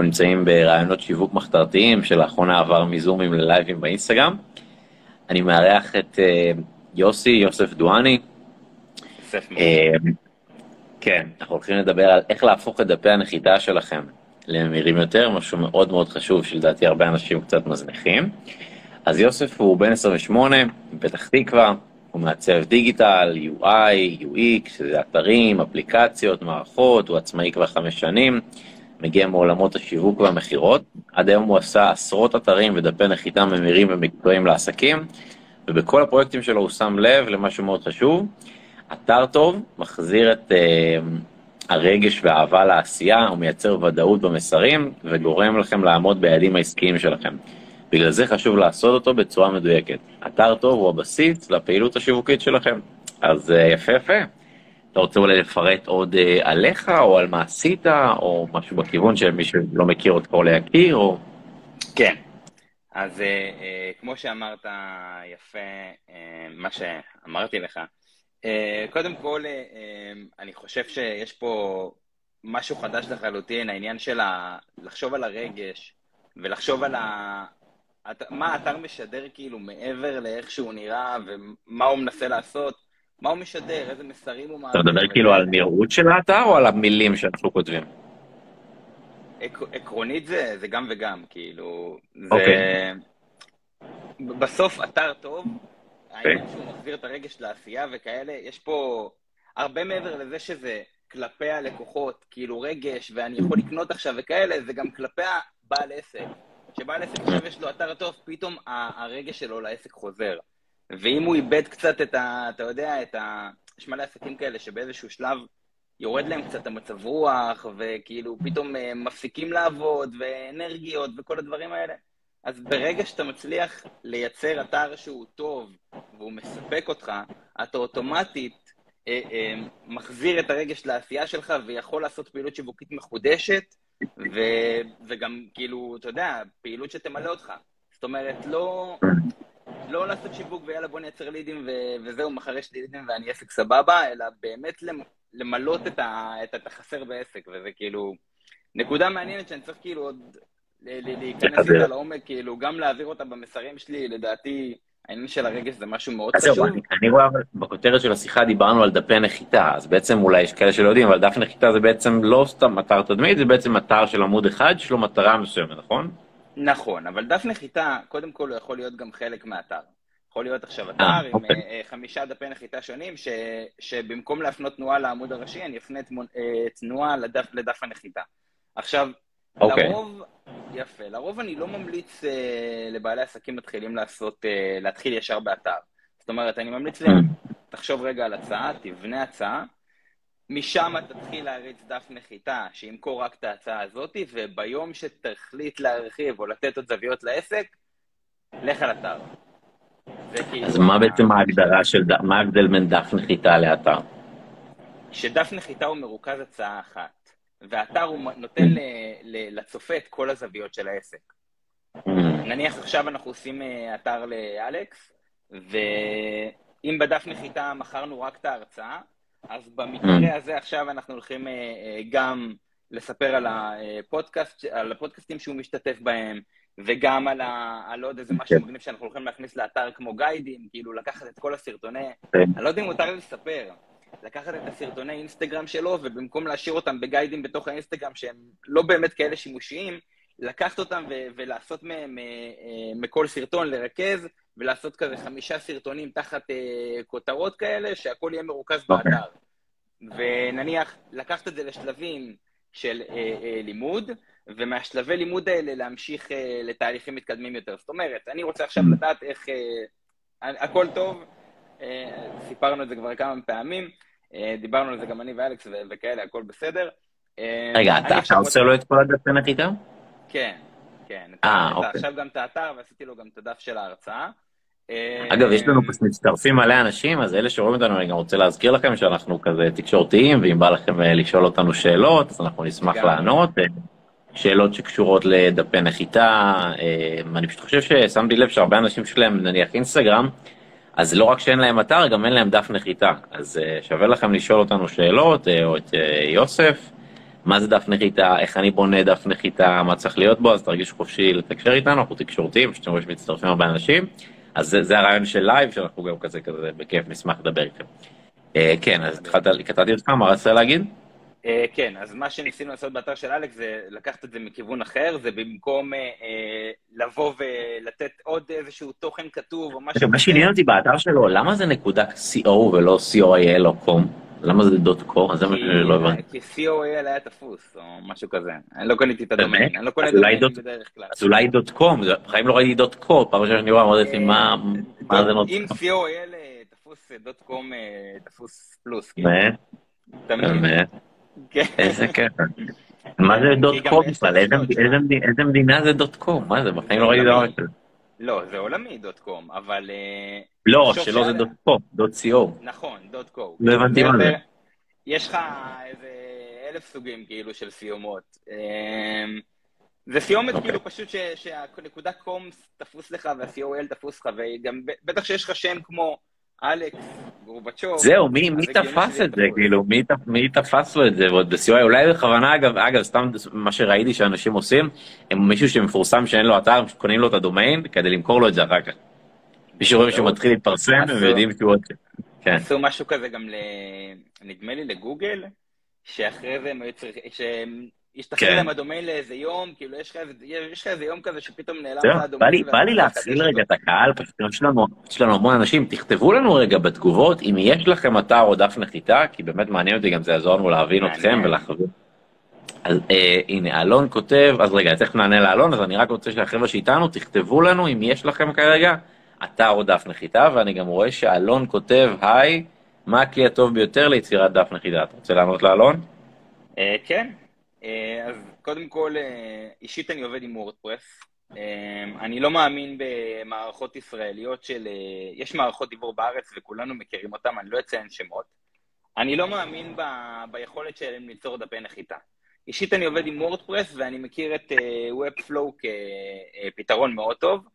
אנחנו נמצאים ברעיונות שיווק מחתרתיים, שלאחרונה עבר מזומים ללייבים באינסטגרם. אני מארח את uh, יוסי, יוסף דואני. יוסף uh, כן, אנחנו הולכים לדבר על איך להפוך את דפי הנחיתה שלכם למהירים יותר, משהו מאוד מאוד חשוב שלדעתי הרבה אנשים קצת מזניחים. אז יוסף הוא בן 28, מפתח תקווה, הוא מעצב דיגיטל, UI, UX, שזה אתרים, אפליקציות, מערכות, הוא עצמאי כבר חמש שנים, מגיע מעולמות השיווק והמכירות. עד היום הוא עשה עשרות אתרים ודפי נחיתה ממירים ומקצועיים לעסקים, ובכל הפרויקטים שלו הוא שם לב למשהו מאוד חשוב. אתר טוב מחזיר את uh, הרגש והאהבה לעשייה, הוא מייצר ודאות במסרים וגורם לכם לעמוד ביעדים העסקיים שלכם. בגלל זה חשוב לעשות אותו בצורה מדויקת. אתר טוב הוא הבסיס לפעילות השיווקית שלכם. אז uh, יפה יפה. אתה רוצה אולי לפרט עוד uh, עליך, או על מה עשית, או משהו בכיוון של מי שלא מכיר אותך או להכיר, או... כן. אז uh, uh, כמו שאמרת יפה, uh, מה שאמרתי לך, uh, קודם כל, uh, אני חושב שיש פה משהו חדש לחלוטין, העניין של ה... לחשוב על הרגש, ולחשוב על ה... מה האתר משדר כאילו מעבר לאיך שהוא נראה ומה הוא מנסה לעשות, מה הוא משדר, איזה מסרים הוא מעביר. אתה מדבר כאילו על נראות של האתר או על המילים שאנחנו כותבים? עקרונית זה, זה גם וגם, כאילו, זה... Okay. אוקיי. בסוף אתר טוב, okay. העניין. שהוא מחזיר את הרגש לעשייה וכאלה, יש פה הרבה מעבר לזה שזה כלפי הלקוחות, כאילו רגש, ואני יכול לקנות עכשיו וכאלה, זה גם כלפי הבעל עסק. שבעל עסק עכשיו יש לו אתר טוב, פתאום הרגש שלו לעסק חוזר. ואם הוא איבד קצת את ה... אתה יודע, את ה... יש מלא עסקים כאלה שבאיזשהו שלב יורד להם קצת המצב רוח, וכאילו פתאום אה, מפסיקים לעבוד, ואנרגיות וכל הדברים האלה. אז ברגע שאתה מצליח לייצר אתר שהוא טוב והוא מספק אותך, אתה אוטומטית אה, אה, מחזיר את הרגש לעשייה שלך ויכול לעשות פעילות שיווקית מחודשת, ו, וגם כאילו, אתה יודע, פעילות שתמלא אותך. זאת אומרת, לא, לא לעשות שיווק ויאללה בוא נייצר לידים ו, וזהו, מחר יש לידים ואני עסק סבבה, אלא באמת למלות את, ה, את, החסר בעסק, וזה כאילו נקודה מעניינת שאני צריך כאילו עוד להיכנס איתה לעומק, כאילו גם להעביר אותה במסרים שלי, לדעתי... העניין של הרגש זה משהו מאוד חשוב. אני, אני רואה, בכותרת של השיחה דיברנו על דפי נחיתה, אז בעצם אולי יש כאלה שלא יודעים, אבל דף נחיתה זה בעצם לא סתם אתר תדמית, זה בעצם אתר של עמוד אחד, שיש לו מטרה מסוימת, נכון? נכון, אבל דף נחיתה, קודם כל הוא יכול להיות גם חלק מהאתר. יכול להיות עכשיו אה, אתר 아, עם אוקיי. אה, חמישה דפי נחיתה שונים, ש, שבמקום להפנות תנועה לעמוד הראשי, אני אפנה אה, תנועה לדף, לדף הנחיתה. עכשיו, Okay. אוקיי. לרוב, יפה, לרוב אני לא ממליץ uh, לבעלי עסקים מתחילים לעשות, uh, להתחיל ישר באתר. זאת אומרת, אני ממליץ להם, תחשוב רגע על הצעה, תבנה הצעה, משם תתחיל להריץ דף נחיתה שימכור רק את ההצעה הזאת, וביום שתחליט להרחיב או לתת עוד זוויות לעסק, לך על אתר. כאילו אז מה בעצם ההגדרה של, מה ההבדל בין דף נחיתה לאתר? שדף נחיתה הוא מרוכז הצעה אחת. והאתר הוא נותן לצופה את כל הזוויות של העסק. נניח עכשיו אנחנו עושים אה, אתר לאלכס, ואם בדף נחיתה מכרנו רק את ההרצאה, אז במקרה הזה עכשיו אנחנו הולכים אה, אה, גם לספר על, הפודקאסט, על הפודקאסטים שהוא משתתף בהם, וגם על, ה, על עוד איזה משהו כן. מגניב שאנחנו הולכים להכניס לאתר כמו גיידים, כאילו לקחת את כל הסרטוני... כן. אני לא יודע אם מותר לספר, לקחת את הסרטוני אינסטגרם שלו, ובמקום להשאיר אותם בגיידים בתוך האינסטגרם שהם לא באמת כאלה שימושיים, לקחת אותם ולעשות מהם, אה, מכל סרטון לרכז, ולעשות כזה חמישה סרטונים תחת uh, כותרות כאלה, שהכל יהיה מרוכז okay. אוקיי. באתר. ונניח, לקחת את זה לשלבים של לימוד, ומהשלבי לימוד האלה להמשיך לתהליכים מתקדמים יותר. זאת אומרת, אני רוצה עכשיו לדעת איך... הכל טוב, אה, סיפרנו את זה כבר כמה פעמים, אה, דיברנו על זה גם אני ואלכס וכאלה, הכל בסדר. אה, רגע, אתה עושה לו את כל הדפי נחיתה? כן, כן. אה, אוקיי. עכשיו גם את האתר ועשיתי לו גם את הדף של ההרצאה. אגב, יש לנו פשוט מצטרפים מלא אנשים, אז אלה שרואים אותנו, אני גם רוצה להזכיר לכם שאנחנו כזה תקשורתיים, ואם בא לכם לשאול אותנו שאלות, אז אנחנו נשמח לענות. שאלות שקשורות לדפי נחיתה, אני פשוט חושב ששמתי לב שהרבה אנשים שלהם, נניח אינסטגרם, אז לא רק שאין להם אתר, גם אין להם דף נחיתה. אז שווה לכם לשאול אותנו שאלות, או את יוסף, מה זה דף נחיתה, איך אני בונה דף נחיתה, מה צריך להיות בו, אז תרגישו חופשי לתקשר איתנו, אנחנו תקשורתיים, שאתם רואים שמצטרפים הרבה אנשים. אז זה, זה הרעיון של לייב, שאנחנו גם כזה כזה בכיף נשמח לדבר איתכם. אה, כן, אז התחלת, קטעתי אותך, מה רצית להגיד? אה, כן, אז מה שניסינו לעשות באתר של אלכס זה לקחת את זה מכיוון אחר, זה במקום אה, לבוא ולתת עוד איזשהו תוכן כתוב או משהו... מה שעניין אותי באתר שלו, למה זה נקודה co ולא co.il או com? למה זה דוט קום? זה מה שלא הבנתי. כי co.il היה תפוס, או משהו כזה. אני לא קניתי את הדומיין, אני לא קונה דומיינים בדרך כלל. אז אולי דוט קום, בחיים לא ראיתי דוט קום, פעם ראשונה שאני רואה, אמרתי מה זה נותן. אם co.il תפוס דוט קום תפוס פלוס. באמת? כן. איזה קטע. מה זה דוט קום בכלל? איזה מדינה זה דוט קום? מה זה? בחיים לא ראיתי דבר כזה. לא, זה עולמי דוט קום, אבל... לא, שלא זה דוט קום, דוט co. נכון, דוט קום. לא הבנתי מה זה. יש לך איזה אלף סוגים כאילו של סיומות. זה סיומת אוקיי. כאילו פשוט שהנקודה קום תפוס לך וה-COL תפוס לך, וגם בטח שיש לך שם כמו אלכס, גורבצ'וב. זהו, מי, מי תפס את זה, כאילו, מי, מי תפס לו את זה, ועוד בסיוע, אולי בכוונה, אגב, אגב, סתם מה שראיתי שאנשים עושים, הם מישהו שמפורסם שאין לו אתר, הם קונים לו את הדומיין כדי למכור לו את זה אחר כך. מישהו רואה שהוא מתחיל להתפרסם, הם יודעים שהוא עוד... כן. עשו משהו כזה גם ל... נדמה לי לגוגל, שאחרי זה הם היו צריכים... ישתחרר כן. להם הדומיין לאיזה יום, כאילו יש לך איזה יום כזה שפתאום נעלם לך הדומיין. בא לי להציל רגע את הקהל, פשוט יש לנו המון אנשים, תכתבו לנו רגע בתגובות אם יש לכם אתר או דף נחיתה, כי באמת מעניין אותי, גם זה יעזור לנו להבין אתכם ולחבר. אז אה, הנה, אלון כותב, אז רגע, תכף נענה לאלון, אז אני רק רוצה שהחבר'ה שאיתנו, תכתבו לנו אם יש לכם כרגע אתר או דף נחיתה, ואני גם רואה שאלון כותב, היי, מה הכלי הטוב ביותר ליצירת דף נחיתה? אתה רוצה לענות לאלון? אה, כן, אז קודם כל, אה, אישית אני עובד עם וורדפרס. אה, אני לא מאמין במערכות ישראליות של... יש מערכות דיבור בארץ וכולנו מכירים אותן, אני לא אציין שמות. אני לא מאמין ב... ביכולת שלהם ליצור דפי נחיתה. אישית אני עובד עם וורדפרס ואני מכיר את Webflow כפתרון מאוד טוב,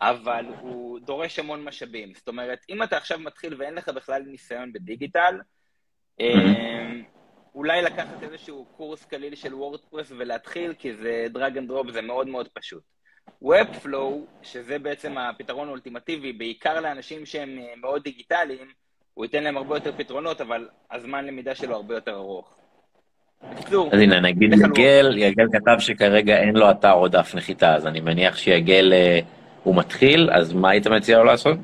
אבל הוא דורש המון משאבים. זאת אומרת, אם אתה עכשיו מתחיל ואין לך בכלל ניסיון בדיגיטל, mm-hmm. אולי לקחת איזשהו קורס קליל של וורדפרס ולהתחיל, כי זה drag and drop, זה מאוד מאוד פשוט. Webflow, שזה בעצם הפתרון האולטימטיבי, בעיקר לאנשים שהם אה, מאוד דיגיטליים, הוא ייתן להם הרבה יותר פתרונות, אבל הזמן למידה שלו הרבה יותר ארוך. בקיצור, אז הנה, נגיד יגל, יגל כתב שכרגע אין לו אתר או דף נחיתה, אז אני מניח שיגל, אה, הוא מתחיל, אז מה היית מציע לו לעשות?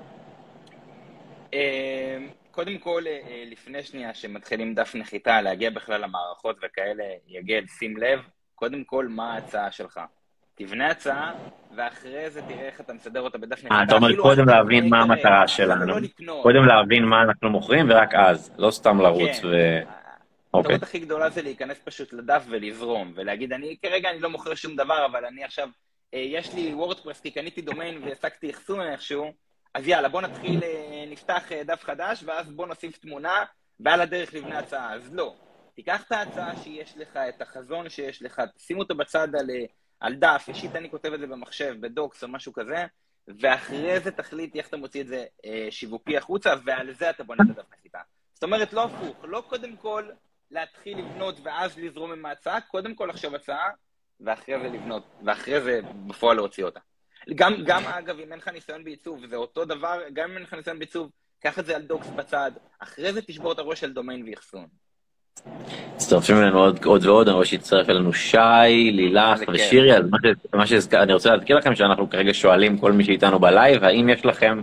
קודם כל, אה, אה, לפני שנייה שמתחילים דף נחיתה, להגיע בכלל למערכות וכאלה, יגל, שים לב, קודם כל, מה ההצעה שלך? תבנה הצעה, ואחרי זה תראה איך אתה מסדר אותה בדף נחיתה. אה, אתה אומר קודם להבין מה המטרה שלנו. לא קודם להבין מה אנחנו מוכרים, ורק אז, לא סתם לרוץ כן. ו... אוקיי. הטעות הכי גדולה זה להיכנס פשוט לדף ולזרום, ולהגיד, אני כרגע אני לא מוכר שום דבר, אבל אני עכשיו, יש לי וורדפרס, כי קניתי דומיין והעסקתי אחסון איכשהו, אז יאללה, בוא נתחיל, אה, נפתח אה, דף חדש, ואז בוא נוסיף תמונה, ועל הדרך לבנה הצעה. אז לא. תיקח את ההצעה שיש לך, את החזון שיש לך, שים אותו בצד על, אה, על דף, אישית אני כותב את זה במחשב, בדוקס או משהו כזה, ואחרי זה תחליט איך אתה מוציא את זה אה, שיווקי החוצה, ועל זה אתה בונה את הדף נחיתה. זאת אומרת, לא הפוך, לא קודם כל להתחיל לבנות ואז לזרום עם ההצעה, קודם כל לחשוב הצעה, ואחרי זה לבנות, ואחרי זה בפועל להוציא אותה. גם, גם אגב, אם אין לך ניסיון בעיצוב, זה אותו דבר, גם אם אין לך ניסיון בעיצוב, קח את זה על Docs בצד, אחרי זה תשבור את הראש על דומיין ואחסון. מצטרפים אלינו עוד, עוד ועוד, אני רואה שהצטרף אלינו שי, לילך ושירי, אז מה שהזכרתי, אני רוצה להזכיר לכם שאנחנו כרגע שואלים כל מי שאיתנו בלייב, האם יש לכם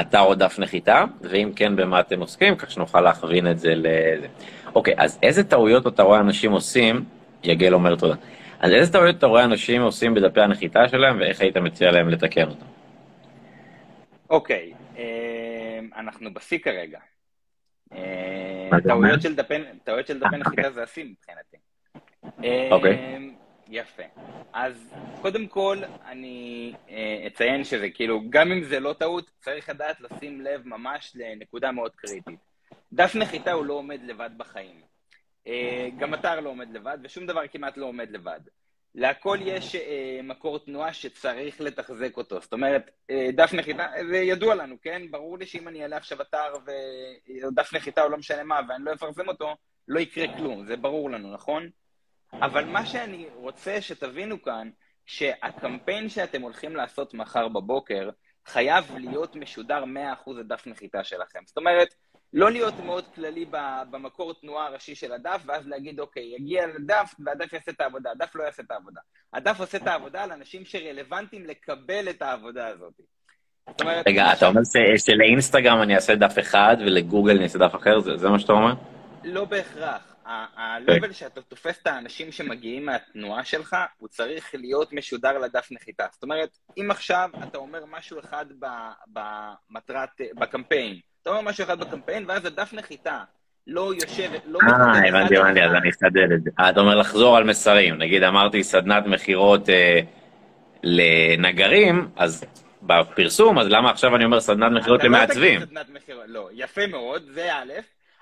אתר או דף נחיתה, ואם כן, במה אתם עוסקים, כך שנוכל להכווין את זה לזה. אוקיי, אז איזה טעויות אתה רואה אנשים עושים, יגל אומר תודה. אז איזה טעויות אתה רואה אנשים עושים בדפי הנחיתה שלהם, ואיך היית מציע להם לתקן אותם? אוקיי, אמ, אנחנו בשיא כרגע. אמ, טעויות של דפי אה, נחיתה זה השיא מבחינתי. אוקיי. אמ, יפה. אז קודם כל, אני אה, אציין שזה כאילו, גם אם זה לא טעות, צריך לדעת לשים לב ממש לנקודה מאוד קריטית. דף נחיתה הוא לא עומד לבד בחיים. אה, גם אתר לא עומד לבד, ושום דבר כמעט לא עומד לבד. להכל יש אה, מקור תנועה שצריך לתחזק אותו. זאת אומרת, אה, דף נחיתה, זה ידוע לנו, כן? ברור לי שאם אני אעלה עכשיו אתר ודף נחיתה או לא משנה מה, ואני לא אפרסם אותו, לא יקרה כלום, זה ברור לנו, נכון? אבל מה שאני רוצה שתבינו כאן, שהקמפיין שאתם הולכים לעשות מחר בבוקר, חייב להיות משודר 100% לדף נחיתה שלכם. זאת אומרת, לא להיות מאוד כללי במקור תנועה הראשי של הדף, ואז להגיד, אוקיי, יגיע לדף והדף יעשה את העבודה. הדף לא יעשה את העבודה. הדף עושה את העבודה לאנשים שרלוונטיים לקבל את העבודה הזאת. אומרת, רגע, אתה אומר שלאינסטגרם אני אעשה דף אחד ולגוגל אני אעשה דף אחר? זה, זה מה שאתה אומר? לא בהכרח. ה-level שאתה תופס את האנשים שמגיעים מהתנועה שלך, הוא צריך להיות משודר לדף נחיתה. זאת אומרת, אם עכשיו אתה אומר משהו אחד במטרת, בקמפיין, אתה אומר משהו אחד בקמפיין, ואז הדף נחיתה לא יושב, לא... אה, הבנתי, הבנתי, אז אני אחדד את זה. אה, אתה אומר לחזור על מסרים. נגיד, אמרתי סדנת מכירות אה, לנגרים, אז בפרסום, אז למה עכשיו אני אומר סדנת מכירות למעצבים? לא תגיד סדנת מכירות, לא, יפה מאוד, זה א',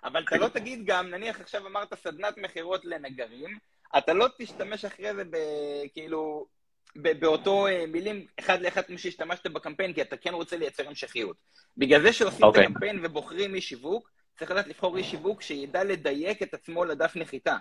אבל אתה לא תגיד גם, נניח עכשיו אמרת סדנת מכירות לנגרים, אתה לא תשתמש אחרי זה כאילו באותו אה, מילים אחד לאחד כמו שהשתמשת בקמפיין, כי אתה כן רוצה לייצר המשכיות. בגלל זה שעושים okay. את אוקיי. הקמפיין ובוחרים איש שיווק, צריך לדעת לבחור איש שיווק שידע לדייק את עצמו לדף נחיתה.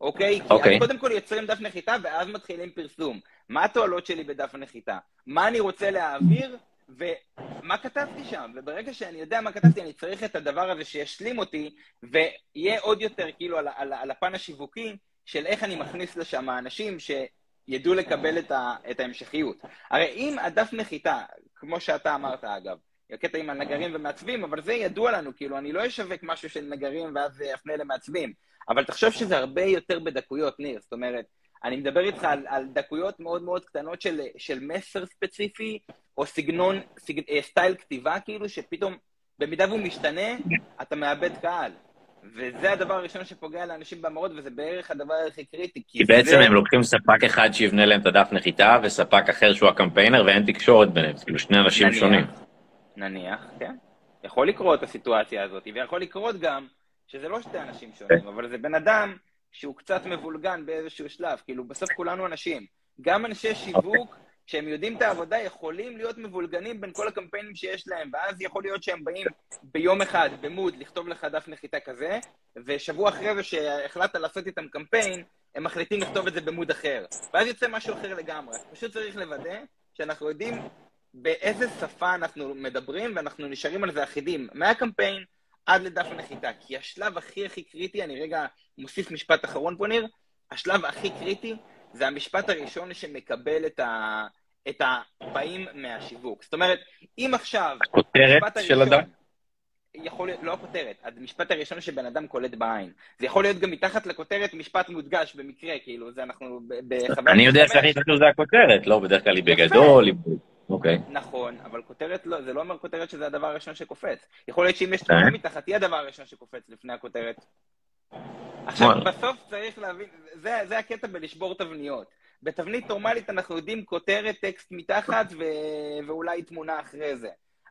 אוקיי? Okay? אוקיי. כי קודם כל יוצרים דף נחיתה ואז מתחילים פרסום. מה התועלות שלי בדף הנחיתה? מה אני רוצה להעביר ומה כתבתי שם? וברגע שאני יודע מה כתבתי, אני צריך את הדבר הזה שישלים אותי ויהיה עוד יותר כאילו על, על, על הפן השיווקי של איך אני מכניס לשם אנשים שידעו לקבל את, ה, את ההמשכיות. הרי אם הדף נחיתה, כמו שאתה אמרת אגב, הקטע עם הנגרים ומעצבים, אבל זה ידוע לנו, כאילו, אני לא אשווק משהו של נגרים ואז אפנה למעצבים. אבל תחשוב שזה הרבה יותר בדקויות, ניר. זאת אומרת, אני מדבר איתך על, על דקויות מאוד מאוד קטנות של, של מסר ספציפי, או סגנון, סג, אה, סטייל כתיבה, כאילו, שפתאום, במידה והוא משתנה, אתה מאבד קהל. וזה הדבר הראשון שפוגע לאנשים במאוד, וזה בערך הדבר הכי קריטי. כי, כי בעצם זה... הם לוקחים ספק אחד שיבנה להם את הדף נחיתה, וספק אחר שהוא הקמפיינר, ואין תקשורת ביניהם, כאילו שני אנשים נניח, שונים. נניח, כן. יכול לקרות הסיטואציה הזאת, ויכול לקרות גם שזה לא שתי אנשים שונים, אבל זה בן אדם שהוא קצת מבולגן באיזשהו שלב. כאילו, בסוף כולנו אנשים. גם אנשי שיווק, שהם יודעים את העבודה, יכולים להיות מבולגנים בין כל הקמפיינים שיש להם, ואז יכול להיות שהם באים ביום אחד, במוד, לכתוב לך דף נחיתה כזה, ושבוע אחרי זה שהחלטת לעשות איתם קמפיין, הם מחליטים לכתוב את זה במוד אחר. ואז יוצא משהו אחר לגמרי. פשוט צריך לוודא שאנחנו יודעים באיזה שפה אנחנו מדברים, ואנחנו נשארים על זה אחידים. מהקמפיין, עד לדף הנחיתה. כי השלב הכי הכי קריטי, אני רגע מוסיף משפט אחרון פה, ניר, השלב הכי קריטי זה המשפט הראשון שמקבל את, ה, את הבאים מהשיווק. זאת אומרת, אם עכשיו... הכותרת של אדם? יכול להיות, לא הכותרת, המשפט הראשון שבן אדם קולט בעין. זה יכול להיות גם מתחת לכותרת משפט מודגש במקרה, כאילו, זה אנחנו בחוויה... אני יודע שהכי חשוב זה הכותרת, לא, בדרך כלל היא בגדול, היא... אוקיי. נכון, אבל כותרת לא, זה לא אומר כותרת שזה הדבר הראשון שקופץ. יכול להיות שאם יש תמונה אה? מתחת, היא הדבר הראשון שקופץ לפני הכותרת. עכשיו, בסוף צריך להבין, זה, זה הקטע בלשבור תבניות. בתבנית נורמלית אנחנו יודעים כותרת, טקסט מתחת ו... ואולי תמונה אחרי זה.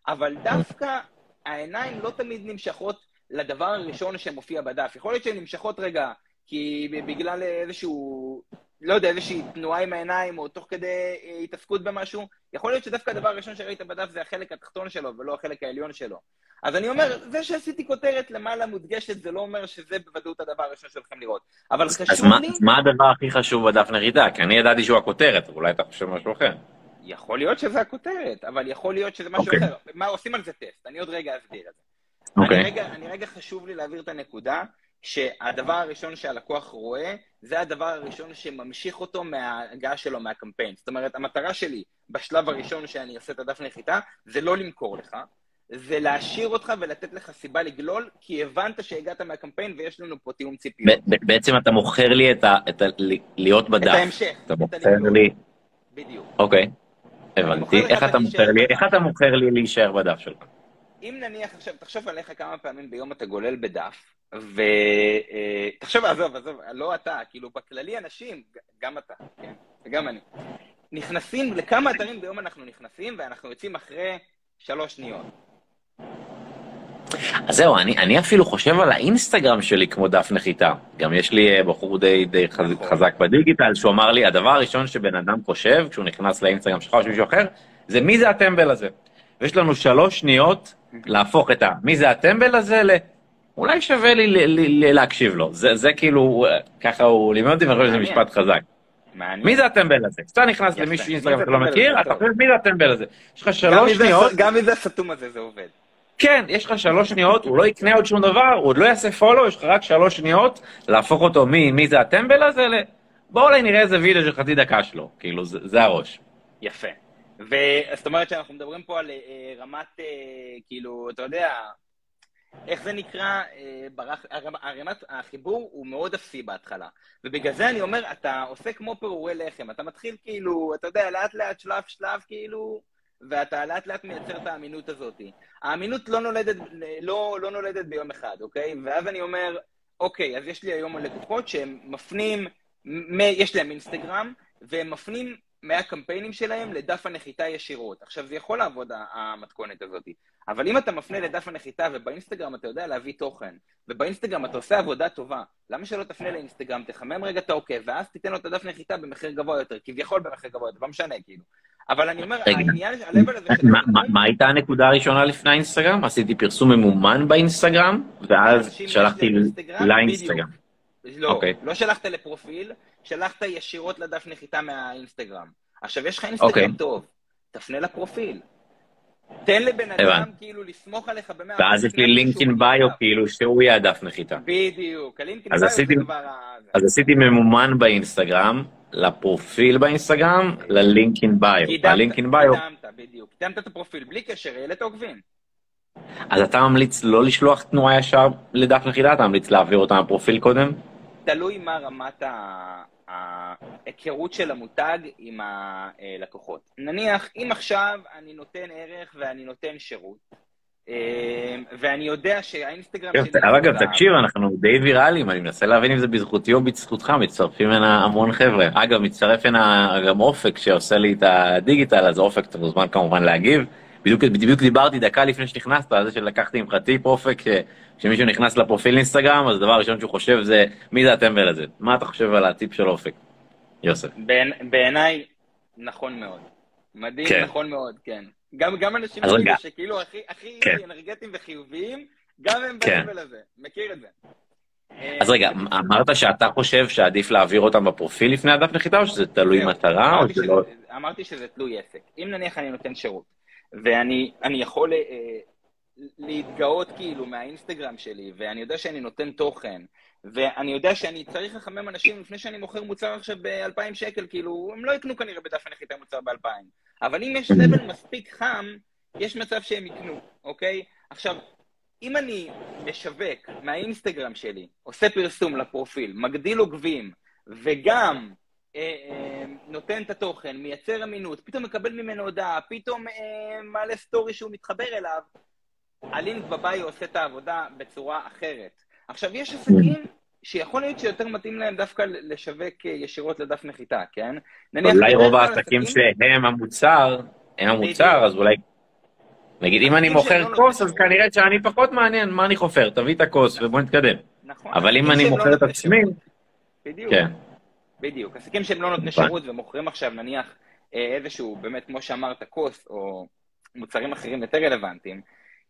אבל דווקא העיניים לא תמיד נמשכות לדבר הראשון שמופיע בדף. יכול להיות שהן נמשכות רגע, כי בגלל איזשהו לא יודע, איזושהי תנועה עם העיניים, או תוך כדי אה, התעסקות במשהו, יכול להיות שדווקא הדבר הראשון שראית בדף זה החלק התחתון שלו, ולא החלק העליון שלו. אז אני אומר, זה שעשיתי כותרת למעלה מודגשת, זה לא אומר שזה בוודאות הדבר הראשון שלכם לראות. אבל חשוב אז לי... אז מה הדבר הכי חשוב בדף נחיתה? כי אני ידעתי שהוא הכותרת, אולי אתה חושב משהו אחר. יכול להיות שזה הכותרת, אבל יכול להיות שזה משהו okay. אוקיי. אחר. מה, עושים על זה טסט, אני עוד רגע אסביר את זה. Okay. אני, אוקיי. רגע, אני רגע חשוב לי להעביר את הנקודה, שהדבר הראשון שהלקוח רואה, זה הדבר הראשון שממשיך אותו מההגעה שלו מהקמפיין. זאת אומרת, המטרה שלי בשלב הראשון שאני עושה את הדף נחיתה, זה לא למכור לך, זה להשאיר אותך ולתת לך סיבה לגלול, כי הבנת שהגעת מהקמפיין ויש לנו פה תיאום ציפיות. בעצם אתה מוכר לי את ה... את ה... להיות בדף. את ההמשך. אתה מוכר לי... בדיוק. אוקיי, הבנתי. איך אתה מוכר לי, איך אתה מוכר לי להישאר בדף שלך? אם נניח עכשיו, תחשוב עליך כמה פעמים ביום אתה גולל בדף, ותחשוב, אה, עזוב, עזוב, לא אתה, כאילו בכללי אנשים, גם אתה, כן, וגם אני, נכנסים, לכמה אתרים ביום אנחנו נכנסים, ואנחנו יוצאים אחרי שלוש שניות. אז זהו, אני, אני אפילו חושב על האינסטגרם שלי כמו דף נחיתה. גם יש לי אה, בחור די, די חז, נכון. חזק בדיגיטל, שהוא אמר לי, הדבר הראשון שבן אדם חושב, כשהוא נכנס לאינסטגרם שלך או של מישהו אחר, זה מי זה הטמבל הזה. ויש לנו שלוש שניות להפוך את ה... מי זה הטמבל הזה ל... אולי שווה לי להקשיב לו. זה כאילו, ככה הוא לימד אותי, ואני חושב שזה משפט חזק. מעניין. מי זה הטמבל הזה? כשאתה נכנס למישהו אינסטגרם שאתה לא מכיר, אתה חושב מי זה הטמבל הזה? יש לך שלוש שניות. גם מי זה הסתום הזה זה עובד. כן, יש לך שלוש שניות, הוא לא יקנה עוד שום דבר, הוא עוד לא יעשה פולו, יש לך רק שלוש שניות להפוך אותו מי זה הטמבל הזה ל... בואו אולי נראה איזה וידאו של חצי דקה שלו, כאילו, זה הראש. יפה. וזאת אומרת שאנחנו מדברים פה על אה, רמת, אה, כאילו, אתה יודע, איך זה נקרא, אה, ברח, הרמת החיבור הוא מאוד אפסי בהתחלה. ובגלל זה אני אומר, אתה עושה כמו פירורי לחם, אתה מתחיל כאילו, אתה יודע, לאט לאט, שלב שלב, כאילו, ואתה לאט לאט מייצר את האמינות הזאת. האמינות לא נולדת, לא, לא נולדת ביום אחד, אוקיי? ואז אני אומר, אוקיי, אז יש לי היום לקוחות שהם מפנים, יש להם אינסטגרם, והם מפנים מהקמפיינים שלהם לדף הנחיתה ישירות. עכשיו, זה יכול לעבוד, המתכונת הזאת, אבל אם אתה מפנה לדף הנחיתה ובאינסטגרם אתה יודע להביא תוכן, ובאינסטגרם אתה עושה עבודה טובה, למה שלא תפנה לאינסטגרם, תחמם רגע את העוקב, ואז תיתן לו את הדף נחיתה במחיר גבוה יותר, כביכול במחיר גבוה יותר, לא משנה, כאילו. אבל אני אומר, העניין, ה-level הזה... מה הייתה הנקודה הראשונה לפני האינסטגרם? עשיתי פרסום ממומן באינסטגרם, ואז שלחתי לאינסטגרם. לא, okay. אוקיי. לא שלחת לפרופיל, שלחת ישירות לדף נחיתה מהאינסטגרם. עכשיו, יש לך אינסטגרם okay. אוקיי. טוב, תפנה לפרופיל. תן לבן אדם כאילו לסמוך עליך במאה... ואז יש לי לינקין ביו כאילו שהוא יהיה הדף נחיתה. בדיוק, הלינקין ביו זה דבר ה... אז עשיתי ממומן באינסטגרם, לפרופיל באינסטגרם, ללינקין ביו. הלינקין ביו... קידמת, בדיוק. קידמת את הפרופיל, בלי קשר, העלית עוקבים. אז אתה ממליץ לא לשלוח תנועה ישר לדף נחיתה? אתה ממליץ להעביר אותה מהפרופיל קודם? תלוי מה רמת ההיכרות של המותג עם הלקוחות. נניח, אם עכשיו אני נותן ערך ואני נותן שירות, אה, ואני יודע שהאינסטגרם כן, שלי... אגב, תקשיב, אנחנו די ויראליים, אני מנסה להבין אם זה בזכותי או בזכותך, מצטרפים הנה המון חבר'ה. אגב, מצטרף הנה גם אופק שעושה לי את הדיגיטל, אז אופק, אתה מוזמן כמובן להגיב. בדיוק, בדיוק דיברתי דקה לפני שנכנסת, על זה שלקחתי ממך טיפ אופק, כשמישהו נכנס לפרופיל אינסטגרם, אז הדבר הראשון שהוא חושב זה, מי זה הטמבל הזה? מה אתה חושב על הטיפ של אופק? יוסף. בעיניי, נכון מאוד. מדהים, כן. נכון מאוד, כן. גם, גם אנשים כאילו שכאילו הכי, הכי כן. אנרגטיים וחיוביים, גם הם כן. בטמבל הזה. מכיר את זה. אז רגע, אמרת שאתה חושב שעדיף להעביר אותם בפרופיל לפני הדף נחיתה, או שזה תלוי מטרה, או שזה לא... אמרתי שזה תלוי עסק. אם נניח אני נותן שירות, ואני יכול אה, להתגאות כאילו מהאינסטגרם שלי, ואני יודע שאני נותן תוכן, ואני יודע שאני צריך לחמם אנשים לפני שאני מוכר מוצר עכשיו ב-2,000 שקל, כאילו, הם לא יקנו כנראה בדף הנחיתה מוצר ב-2,000. אבל אם יש לבל מספיק חם, יש מצב שהם יקנו, אוקיי? עכשיו, אם אני משווק מהאינסטגרם שלי, עושה פרסום לפרופיל, מגדיל עוקבים, וגם נותן את התוכן, מייצר אמינות, פתאום מקבל ממנו הודעה, פתאום אה, מעלה סטורי שהוא מתחבר אליו, הלינק בביו עושה את העבודה בצורה אחרת. עכשיו, יש עסקים שיכול להיות שיותר מתאים להם דווקא לשווק ישירות לדף נחיתה, כן? אולי רוב העסקים שהם המוצר, הם המוצר, אז אולי... נגיד, אם אני מוכר כוס, אז כנראה שאני פחות מעניין מה אני חופר, תביא את הכוס ובוא נתקדם. נכון. אבל אם אני מוכר את עצמי... בדיוק. בדיוק. עסקים שהם לא נותני שירות ומוכרים עכשיו, נניח, אה, איזשהו, באמת, כמו שאמרת, כוס, או מוצרים אחרים יותר רלוונטיים,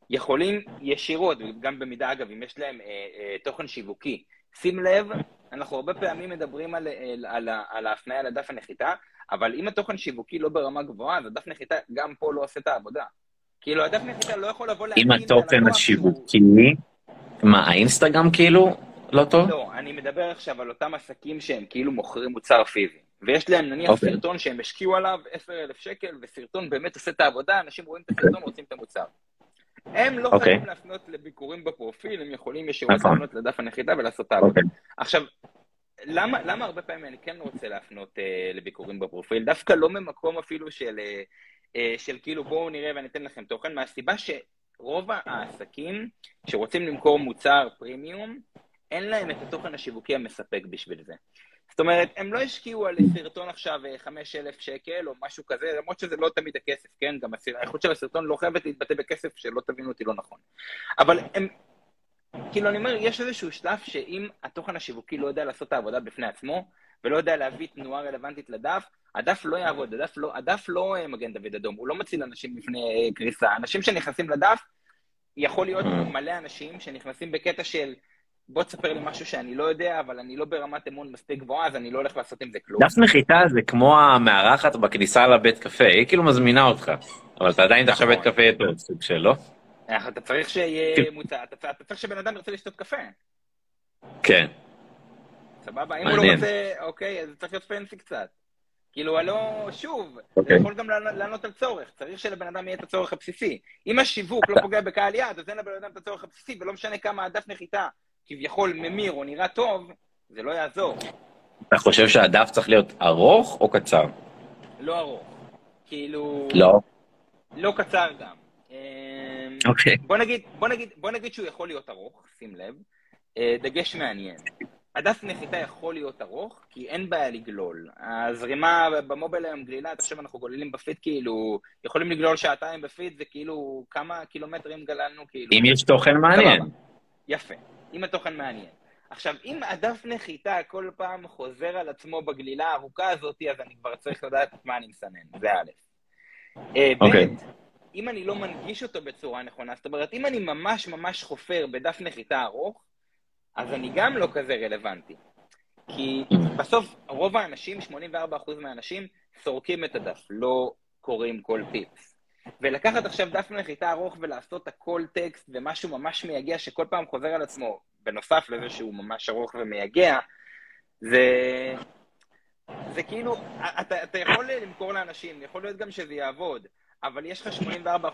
יכולים ישירות, גם במידה, אגב, אם יש להם אה, אה, תוכן שיווקי, שים לב, אנחנו הרבה פעמים מדברים על, על, על, על ההפניה לדף הנחיתה, אבל אם התוכן שיווקי לא ברמה גבוהה, אז הדף נחיתה גם פה לא עושה את העבודה. כאילו, הדף נחיתה לא יכול לבוא להגיד... אם התוכן השיווקי, מה, האינסטגרם כאילו לא טוב? לא, אני מדבר עכשיו על אותם עסקים שהם כאילו מוכרים מוצר פיזי. ויש להם נניח okay. אוקיי. סרטון שהם השקיעו עליו 10,000 שקל, וסרטון באמת עושה את העבודה, אנשים רואים את הסרטון, רוצים את המוצר. הם לא okay. אוקיי. חייבים להפנות לביקורים בפרופיל, הם יכולים ישירות נכון. להפנות לדף הנחיתה ולעשות את העבודה. Okay. אוקיי. עכשיו, למה, למה הרבה פעמים אני כן רוצה להפנות uh, לביקורים בפרופיל? דווקא לא ממקום אפילו של, uh, uh, של כאילו בואו נראה ואני אתן לכם תוכן, מהסיבה שרוב העסקים שרוצים למכור מוצר פרימיום, אין להם את התוכן השיווקי המספק בשביל זה. זאת אומרת, הם לא השקיעו על סרטון עכשיו 5,000 אה, שקל או משהו כזה, למרות שזה לא תמיד הכסף, כן? גם האיכות של הסרטון לא חייבת להתבטא בכסף, שלא תבינו אותי לא נכון. אבל הם, כאילו, אני אומר, יש איזשהו שלב שאם התוכן השיווקי לא יודע לעשות את העבודה בפני עצמו, ולא יודע להביא תנועה רלוונטית לדף, הדף לא יעבוד, הדף לא, הדף לא אה, מגן דוד אדום, הוא לא מציל אנשים בפני אה, קריסה. אנשים שנכנסים לדף, יכול להיות. מלא אנשים שנכנסים בקטע של בוא תספר לי משהו שאני לא יודע, אבל אני לא ברמת אמון מספיק גבוהה, אז אני לא הולך לעשות עם זה כלום. דף נחיתה זה כמו המארחת בכניסה לבית קפה, היא כאילו מזמינה אותך, אבל אתה עדיין עכשיו בית נכון. קפה יותר סוג של, לא? אתה צריך שיהיה כן. מוצע, אתה צריך שבן אדם ירצה לשתות קפה. כן. סבבה? אם הוא לא רוצה, אוקיי, אז צריך להיות פנסי קצת. כאילו, הלא, שוב, okay. זה אוקיי. יכול גם לענות על צורך, צריך שלבן אדם יהיה את הצורך הבסיסי. אם השיווק לא פוגע בקהל יעד, אז אין לבן אדם את הצורך הבסיסי, ולא משנה כמה הדף נחיתה כביכול ממיר או נראה טוב, זה לא יעזור. אתה חושב שהדף צריך להיות ארוך או קצר? לא ארוך. כאילו... לא. לא קצר גם. אמ, אוקיי. Okay. בוא נגיד, בוא, נגיד, בוא נגיד שהוא יכול להיות ארוך, שים לב. אה, דגש מעניין. הדף נחיתה יכול להיות ארוך, כי אין בעיה לגלול. הזרימה במובייל היום גלילה, עכשיו אנחנו גוללים בפיד, כאילו, יכולים לגלול שעתיים בפיד, זה כאילו, כמה קילומטרים גללנו, כאילו... אם יש תוכן מעניין. יפה, אם התוכן מעניין. עכשיו, אם הדף נחיתה כל פעם חוזר על עצמו בגלילה הארוכה הזאת, אז אני כבר צריך לדעת את מה אני מסנן, זה א'. אה, אוקיי. ב', אם אני לא מנגיש אותו בצורה נכונה, זאת אומרת, אם אני ממש ממש חופר בדף נחיתה ארוך, אז אני גם לא כזה רלוונטי. כי בסוף רוב האנשים, 84% מהאנשים, סורקים את הדף, לא קוראים כל טיפס. ולקחת עכשיו דף נחיתה ארוך ולעשות הכל טקסט ומשהו ממש מייגע שכל פעם חוזר על עצמו, בנוסף לזה שהוא ממש ארוך ומייגע, זה... זה כאילו, אתה, אתה יכול למכור לאנשים, יכול להיות גם שזה יעבוד, אבל יש לך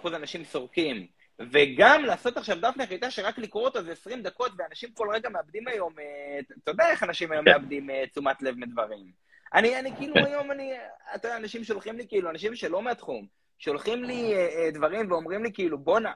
84% אנשים סורקים, וגם לעשות עכשיו דף נחיתה שרק לקרוא אותו זה 20 דקות, ואנשים כל רגע מאבדים היום, אה, אתה יודע איך אנשים היום כן. מאבדים אה, תשומת לב מדברים. אני, אני כאילו כן. היום, אני, אתה יודע, אנשים שולחים לי כאילו, אנשים שלא מהתחום, שולחים לי אה, דברים ואומרים לי כאילו, בואנה,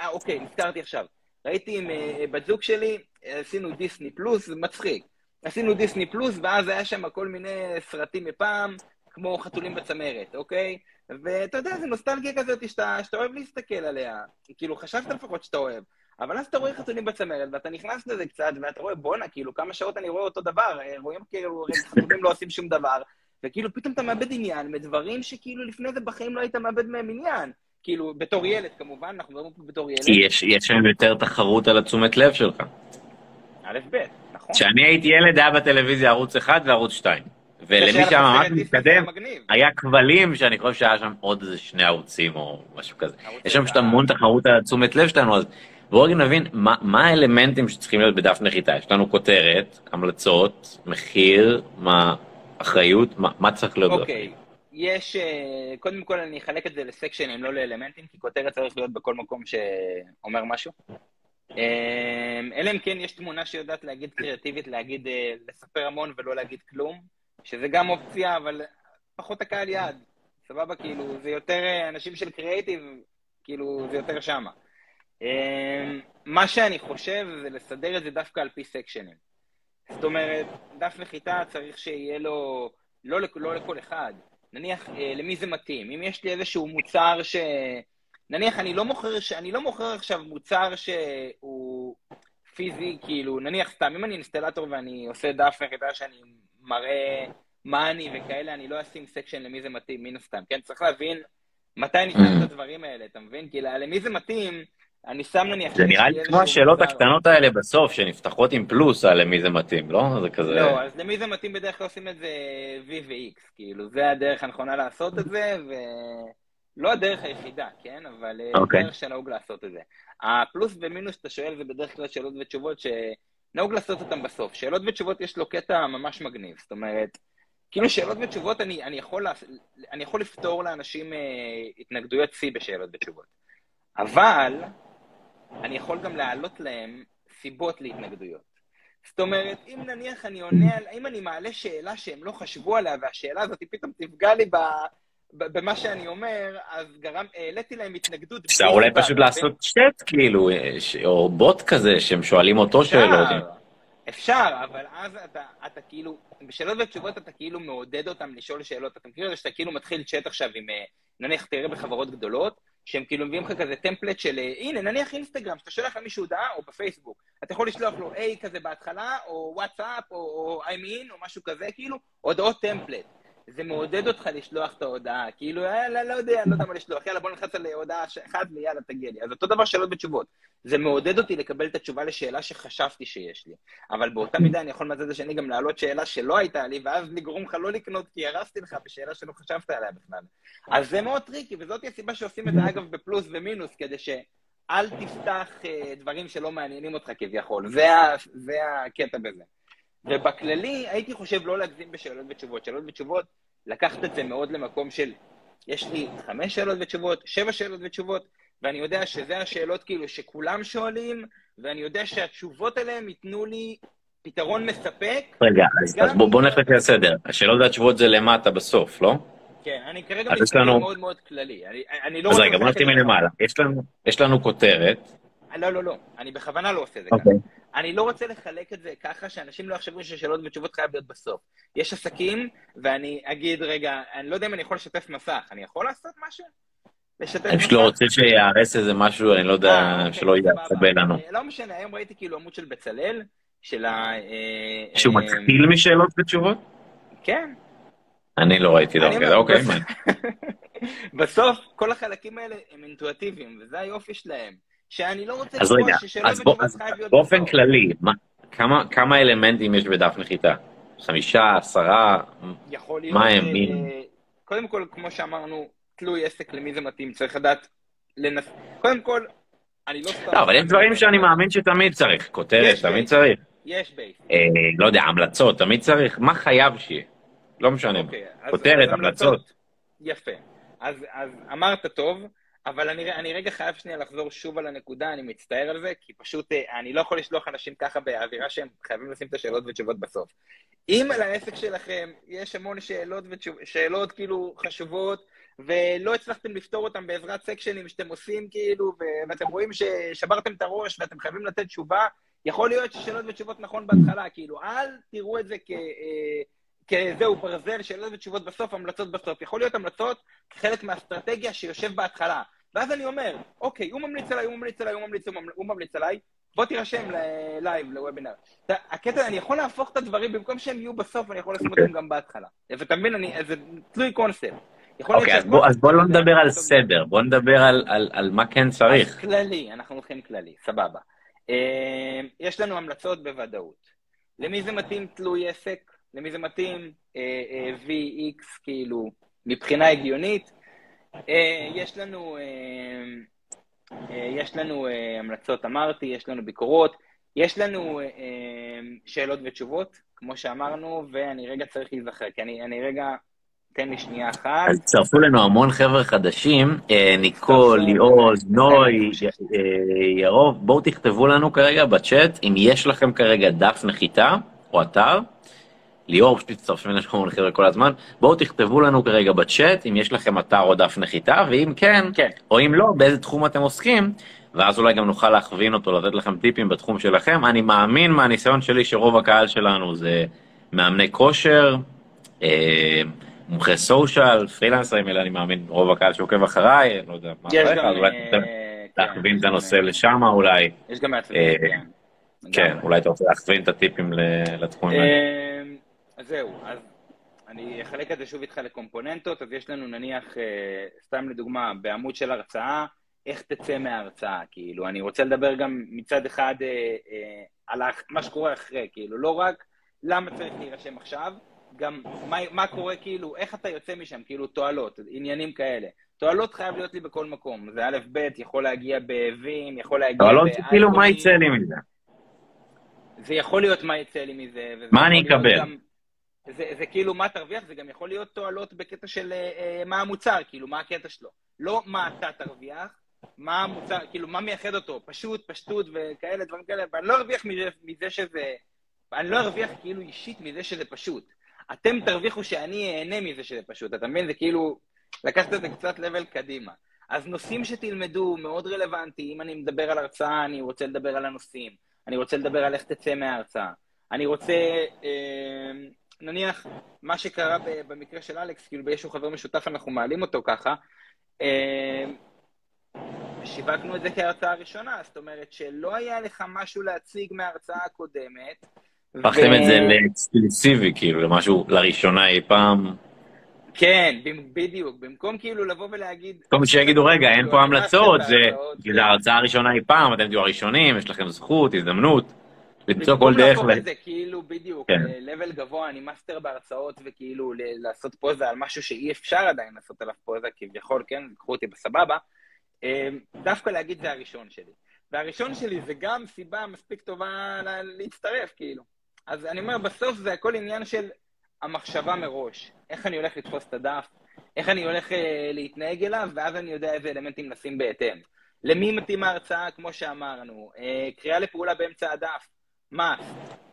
אה, אוקיי, נזכרתי עכשיו. ראיתי עם בת זוג שלי, עשינו דיסני פלוס, זה מצחיק. עשינו דיסני פלוס, ואז היה שם כל מיני סרטים מפעם, כמו חתולים בצמרת, אוקיי? ואתה יודע, זה נוסטלגיה כזאת שאתה, שאתה אוהב להסתכל עליה. כאילו, חשבת לפחות שאתה אוהב. אבל אז אתה רואה חתולים בצמרת, ואתה נכנס לזה קצת, ואתה רואה, בואנה, כאילו, כמה שעות אני רואה אותו דבר, אה, רואים כאילו, חתולים לא עושים שום דבר, וכאילו, פתאום אתה מאבד עניין מדברים שכאילו לפני זה בחיים לא היית מאבד מהם עניין. כאילו, בתור ילד, כמובן, אנחנו מדברים פה בתור ילד. כי יש, יש שם יותר תחרות על התשומת לב שלך. א', ב', נכון. כשאני הייתי ילד, היה בטלוויזיה ערוץ 1 וערוץ 2. ולמי שהיה ממש מתקדם, היה כבלים שאני חושב שהיה שם עוד איזה שני ערוצים או משהו כזה. יש שם פשוט המון תחרות על תשומת לב שלנו, אז בואו רגע נבין מה, מה האלמנטים שצריכים להיות בדף נחיתה. יש לנו כותרת, המלצות, מחיר, מה, אחריות, מה, מה צריך להיות. אוקיי, okay. יש, אה, קודם כל אני אחלק את זה לסקשנים, לא לאלמנטים, כי כותרת צריך להיות בכל מקום שאומר משהו. אה, אלא אם כן יש תמונה שיודעת להגיד קריאטיבית, להגיד, אה, לספר המון ולא להגיד כלום. שזה גם אופציה, אבל פחות הקהל יעד. סבבה? כאילו, זה יותר אה, אנשים של קריאייטיב, כאילו, זה יותר שמה. אמ, מה שאני חושב זה לסדר את זה דווקא על פי סקשנים. זאת אומרת, דף נחיתה צריך שיהיה לו, לא, לא לכל אחד. נניח, אה, למי זה מתאים? אם יש לי איזשהו מוצר ש... נניח, אני לא מוכר, אני לא מוכר עכשיו מוצר שהוא פיזי, כאילו, נניח סתם, אם אני אינסטלטור ואני עושה דף נחיתה שאני מראה מה אני וכאלה, אני לא אשים section למי זה מתאים, מן הסתם, כן? צריך להבין מתי אני שם את אממ. האלה, אתה מבין? כי למי זה מתאים, אני שם נניח... זה נראה לי כמו השאלות הקטנות האלה בסוף, שנפתחות עם פלוס על למי זה מתאים, לא? זה כזה... לא, אז למי זה מתאים בדרך כלל עושים את זה V ו-X, כאילו, זה הדרך הנכונה לעשות את זה, ו... לא הדרך היחידה, כן? אבל okay. אה, אוקיי. דרך שנהוג לעשות את זה. הפלוס ומינוס שאתה שואל זה בדרך כלל שאלות ותשובות ש... נהוג לעשות אותם בסוף. שאלות ותשובות יש לו קטע ממש מגניב, זאת אומרת, כאילו שאלות ותשובות אני, אני, יכול, אני יכול לפתור לאנשים אה, התנגדויות שיא בשאלות ותשובות. אבל אני יכול גם להעלות להם סיבות להתנגדויות. זאת אומרת, אם נניח אני עונה על, אם אני מעלה שאלה שהם לא חשבו עליה, והשאלה הזאת פתאום תפגע לי ב, במה שאני אומר, אז גרם, העליתי להם התנגדות. אפשר אולי פשוט לעשות צ'אט כאילו, או בוט כזה, שהם שואלים אותו שאלות. אפשר, אבל אז אתה, אתה כאילו, בשאלות ותשובות אתה כאילו מעודד אותם לשאול שאלות. אתה מכיר את זה שאתה כאילו מתחיל צ'אט עכשיו עם, אה, נניח תראה בחברות גדולות, שהם כאילו מביאים לך כזה טמפלט של, אה, הנה, נניח אינסטגרם, שאתה שולח למישהו הודעה, או בפייסבוק, אתה יכול לשלוח לו A כזה בהתחלה, או וואטסאפ, או, או I'm in, או משהו כזה, כאילו, הודעות טמפלט. זה מעודד אותך לשלוח את ההודעה, כאילו, יאללה, לא יודע, לא יודע מה לשלוח, יאללה, בוא נלחץ על הודעה אחת ויאללה, תגיע לי. אז אותו דבר שאלות ותשובות. זה מעודד אותי לקבל את התשובה לשאלה שחשבתי שיש לי. אבל באותה מידה אני יכול מהצד השני גם להעלות שאלה שלא הייתה לי, ואז לגרום לך לא לקנות כי הרסתי לך בשאלה שלא חשבת עליה בכלל. אז זה מאוד טריקי, וזאת הסיבה שעושים את זה, אגב, בפלוס ומינוס, כדי שאל תפתח אה, דברים שלא מעניינים אותך כביכול. זה הקטע בזה. ובכללי, הייתי חושב לא להגזים בשאלות ותשובות. שאלות ותשובות, לקחת את זה מאוד למקום של, יש לי חמש שאלות ותשובות, שבע שאלות ותשובות, ואני יודע שזה השאלות כאילו שכולם שואלים, ואני יודע שהתשובות אליהם ייתנו לי פתרון מספק. רגע, אז, אז בוא, בוא נלך לפי הסדר. השאלות והתשובות זה למטה בסוף, לא? כן, אני כרגע מסתכל לנו... מאוד מאוד כללי. אני, אני לא אז רגע, בוא נתחיל מלמעלה. יש לנו, יש לנו כותרת. לא, לא, לא. אני בכוונה לא עושה את זה okay. ככה. אוקיי. אני לא רוצה לחלק את זה ככה שאנשים לא יחשבו ששאלות ותשובות חייב להיות בסוף. יש עסקים, ואני אגיד, רגע, אני לא יודע אם אני יכול לשתף מסך, אני יכול לעשות משהו? לשתף? אני פשוט לא רוצה שיהרס איזה משהו, אני לא יודע, אה, אוקיי, שלא יעצבן לנו. אה, לא משנה, היום ראיתי כאילו עמוד של בצלאל, של ה... אה, שהוא מתחיל משאלות ותשובות? כן. אני לא ראיתי דבר כזה, אוקיי. בסוף, כל החלקים האלה הם אינטואטיביים, וזה היופי שלהם. שאני לא רוצה לקבוע ששאלות ותשובות חייב להיות... באופן כללי, כמה, כמה אלמנטים יש בדף נחיתה? חמישה, עשרה? מה הם? אה, קודם כל, כמו שאמרנו, תלוי עסק למי זה מתאים, צריך לדעת לנס... קודם כל, אני לא סתם... לא, אבל יש דברים שאני מאמין שתמיד צריך. כותרת, תמיד צריך. יש בייס. אה, לא יודע, המלצות, תמיד צריך. מה חייב שיהיה? לא משנה. אוקיי, כותרת, המלצות. יפה. אז אמרת טוב. אבל אני, אני רגע חייב שנייה לחזור שוב על הנקודה, אני מצטער על זה, כי פשוט אה, אני לא יכול לשלוח אנשים ככה באווירה שהם חייבים לשים את השאלות ותשובות בסוף. אם על העסק שלכם יש המון שאלות ושאלות כאילו חשובות, ולא הצלחתם לפתור אותם בעזרת סקשנים שאתם עושים כאילו, ואתם רואים ששברתם את הראש ואתם חייבים לתת תשובה, יכול להיות ששאלות ותשובות נכון בהתחלה, כאילו, אל תראו את זה כ... אה, כזהו ברזל, שאלות ותשובות בסוף, המלצות בסוף. יכול להיות המלצות כחלק מהאסטרטגיה שיושב בהתחלה. ואז אני אומר, אוקיי, הוא ממליץ עליי, הוא ממליץ עליי, הוא ממליץ, הוא ממליץ עליי, בוא תירשם ללייב, לוובינר. הקטע, אני יכול להפוך את הדברים, במקום שהם יהיו בסוף, אני יכול לשים אותם גם בהתחלה. ואתה מבין, זה תלוי קונספט. אוקיי, אז בוא, אז בוא לא נדבר על סדר, בוא נדבר על, מה כן צריך. כללי, אנחנו הולכים כללי, סבבה. אה, יש לנו המלצות בוודאות. למי זה מתאים תלוי עסק? למי זה מתאים? אה, אה, VX, כאילו, מבחינה הגיונית. אה, יש לנו, אה, אה, יש לנו המלצות, אמרתי, יש לנו ביקורות, יש לנו שאלות ותשובות, כמו שאמרנו, ואני רגע צריך להיזכר, כי אני, אני רגע, תן לי שנייה אחת. אז צרפו לנו המון חבר'ה חדשים, ניקול, ליאוז, נוי, ירוב, בואו תכתבו לנו כרגע בצ'אט, אם יש לכם כרגע דף נחיתה או אתר, ליאור פשוט מצטרפים אלינו כל חבר'ה כל הזמן, בואו תכתבו לנו כרגע בצ'אט אם יש לכם אתר או דף נחיתה, ואם כן, כן, או אם לא, באיזה תחום אתם עוסקים, ואז אולי גם נוכל להכווין אותו, לתת לכם טיפים בתחום שלכם. אני מאמין מהניסיון שלי שרוב הקהל שלנו זה מאמני כושר, אה, מומחי סושיאל, פרילנסרים, אלא אני מאמין רוב הקהל שעוקב אחריי, לא יודע מה אחריך, אז אולי אה, כן, להכווין את הנושא לשם אולי. יש גם מעצבים, אה, כן. כן, אולי אתה רוצה להכווין את הטיפים לתחומים האלה. אז זהו, אז אני אחלק את זה שוב איתך לקומפוננטות, אז יש לנו נניח, אה, סתם לדוגמה, בעמוד של הרצאה, איך תצא מההרצאה, כאילו, אני רוצה לדבר גם מצד אחד אה, אה, על מה שקורה אחרי, כאילו, לא רק למה צריך להירשם עכשיו, גם מה, מה קורה, כאילו, איך אתה יוצא משם, כאילו, תועלות, עניינים כאלה. תועלות חייב להיות לי בכל מקום, זה א', ב', יכול להגיע באבים, יכול להגיע... תועלות זה כאילו מה יצא לי מזה. זה יכול להיות מה יצא לי מזה. מה אני אקבל? גם, זה, זה כאילו מה תרוויח, זה גם יכול להיות תועלות בקטע של אה, אה, מה המוצר, כאילו מה הקטע שלו. לא מה אתה תרוויח, מה המוצר, כאילו מה מייחד אותו, פשוט, פשטות וכאלה, דברים כאלה, ואני לא ארוויח מזה, מזה שזה, אני לא ארוויח כאילו אישית מזה שזה פשוט. אתם תרוויחו שאני אהנה מזה שזה פשוט, אתה מבין? זה כאילו, לקחת את זה קצת לבל קדימה. אז נושאים שתלמדו מאוד רלוונטי, אם אני מדבר על הרצאה, אני רוצה לדבר על הנושאים, אני רוצה לדבר על איך תצא מההרצאה, אני רוצה... אה, נניח, מה שקרה במקרה של אלכס, כאילו באיזשהו חבר משותף אנחנו מעלים אותו ככה, אה, שיווקנו את זה כהרצאה ראשונה, זאת אומרת שלא היה לך משהו להציג מההרצאה הקודמת. הפכתם ו... את זה לאקסקלוסיבי, כאילו, למשהו לראשונה אי פעם. כן, בדיוק, במקום כאילו לבוא ולהגיד... במקום שיגידו, רגע, אין פה המלצות, זה ההרצאה הראשונה אי פעם, אתם תהיו הראשונים, יש לכם זכות, הזדמנות. למצוא כל דרך. במקום להפוך את זה כאילו בדיוק, level כן. גבוה, אני מאסטר בהרצאות, וכאילו לעשות פוזה על משהו שאי אפשר עדיין לעשות עליו פוזה, כביכול, כן, קחו אותי בסבבה, אמ, דווקא להגיד זה הראשון שלי. והראשון שלי זה גם סיבה מספיק טובה להצטרף, כאילו. אז אני אומר, בסוף זה הכל עניין של המחשבה מראש. איך אני הולך לתפוס את הדף, איך אני הולך אה, להתנהג אליו, ואז אני יודע איזה אלמנטים לשים בהתאם. למי מתאים ההרצאה, כמו שאמרנו, אה, קריאה לפעולה באמצע הדף, מה?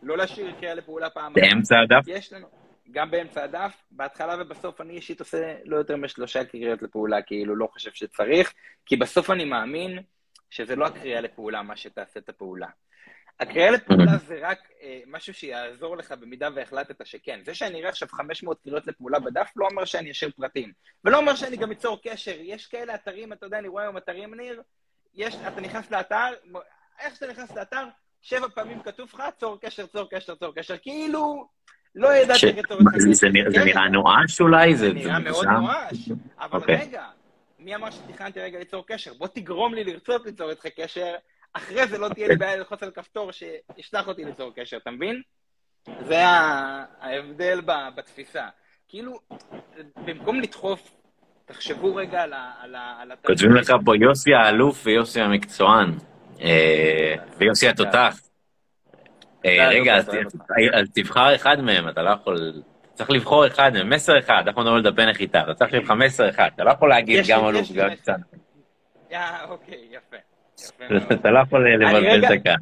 לא להשאיר קריאה לפעולה פעם. באמצע הדף? יש לנו. גם באמצע הדף, בהתחלה ובסוף אני אישית עושה לא יותר משלושה קריאות לפעולה, כאילו לא חושב שצריך, כי בסוף אני מאמין שזה לא הקריאה לפעולה מה שתעשה את הפעולה. הקריאה לפעולה זה רק אה, משהו שיעזור לך במידה והחלטת שכן. זה שאני אראה עכשיו 500 קריאות לפעולה בדף לא אומר שאני אשאיר פרטים. ולא אומר שאני גם אצור קשר. יש כאלה אתרים, אתה יודע, אני רואה היום אתרים, ניר, יש, אתה נכנס לאתר, איך שאתה נכנס לאתר, שבע פעמים כתוב לך, צור קשר, צור קשר, צור קשר, כאילו, לא ידעתי איך לצור קשר. זה נראה נואש אולי? זה נראה מאוד נואש, אבל אוקיי. רגע, מי אמר שתכננתי רגע ליצור קשר? בוא תגרום לי לרצות ליצור איתך קשר, אחרי זה לא תהיה לי בעיה ללחוץ על כפתור שישלח אותי ליצור קשר, אתה מבין? זה ההבדל בתפיסה. כאילו, במקום לדחוף, תחשבו רגע על ה... כותבים לך פה יוסי האלוף ויוסי המקצוען. אה, ויוסי התותח. אה, רגע, אז תבחר אחד מהם, אתה לא יכול... צריך לבחור אחד מהם, מסר אחד, אנחנו מדברים על דפי נחיתה, אתה צריך לבחור מסר אחד, אתה לא יכול להגיד גם אלוף וגם קצת. אוקיי, יפה. אתה לא יכול לבלבל הקהל.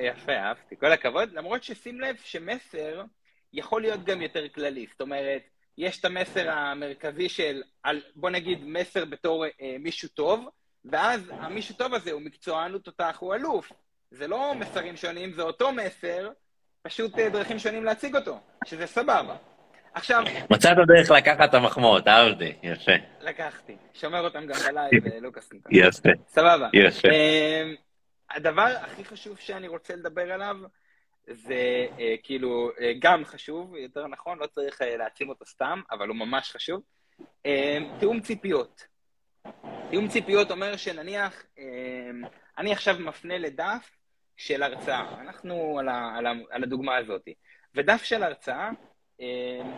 יפה, אהבתי, כל הכבוד, למרות ששים לב שמסר יכול להיות גם יותר כללי, זאת אומרת, יש את המסר המרכזי של, בוא נגיד מסר בתור אה, מישהו טוב, ואז המישהו טוב הזה הוא מקצוען, הוא תותח, הוא אלוף. זה לא מסרים שונים, זה אותו מסר, פשוט אה, דרכים שונים להציג אותו, שזה סבבה. עכשיו... מצאת דרך לקחת את המחמאות, אהבתי, יפה. לקחתי, שומר אותם גם בלייב, לוקאס ניתן. יפה. סבבה. יפה. אמ, הדבר הכי חשוב שאני רוצה לדבר עליו, זה אה, כאילו אה, גם חשוב, יותר נכון, לא צריך להעצים אותו סתם, אבל הוא ממש חשוב. אמ, תיאום ציפיות. תיאום ציפיות אומר שנניח, אמ, אני עכשיו מפנה לדף של הרצאה, אנחנו על, ה, על, הדוגמה הזאת, ודף של הרצאה, אמ,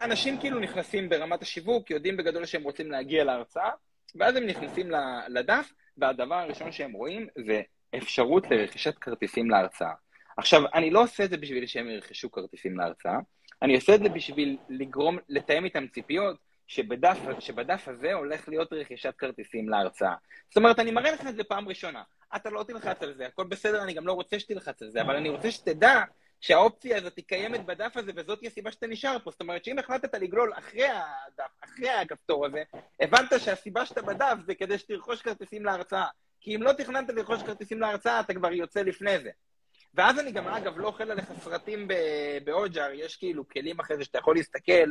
אנשים כאילו נכנסים ברמת השיווק, יודעים בגדול שהם רוצים להגיע להרצאה, ואז הם נכנסים לדף, והדבר הראשון שהם רואים זה אפשרות לרכישת כרטיסים להרצאה. עכשיו, אני לא עושה את זה בשביל שהם ירכשו כרטיסים להרצאה, אני עושה את זה בשביל לגרום, לתאם איתם ציפיות, שבדף, שבדף הזה הולך להיות רכישת כרטיסים להרצאה. זאת אומרת, אני מראה לך את זה פעם ראשונה. אתה לא תלחץ על זה, הכל בסדר, אני גם לא רוצה שתלחץ על זה, אבל אני רוצה שתדע שהאופציה הזאת היא קיימת בדף הזה, וזאת הסיבה שאתה נשאר פה. זאת אומרת שאם החלטת לגלול אחרי הדף, אחרי הכפתור הזה, הבנת שהסיבה שאתה בדף זה כדי שתרכוש כרטיסים להרצאה. כי אם לא תכננת לרכוש כרטיסים להרצאה, אתה כבר יוצא לפני זה. ואז אני גם, אגב, לא אוכל עליך סרטים באוג'אר, יש כאילו כלים אחרי זה שאתה יכול להסתכל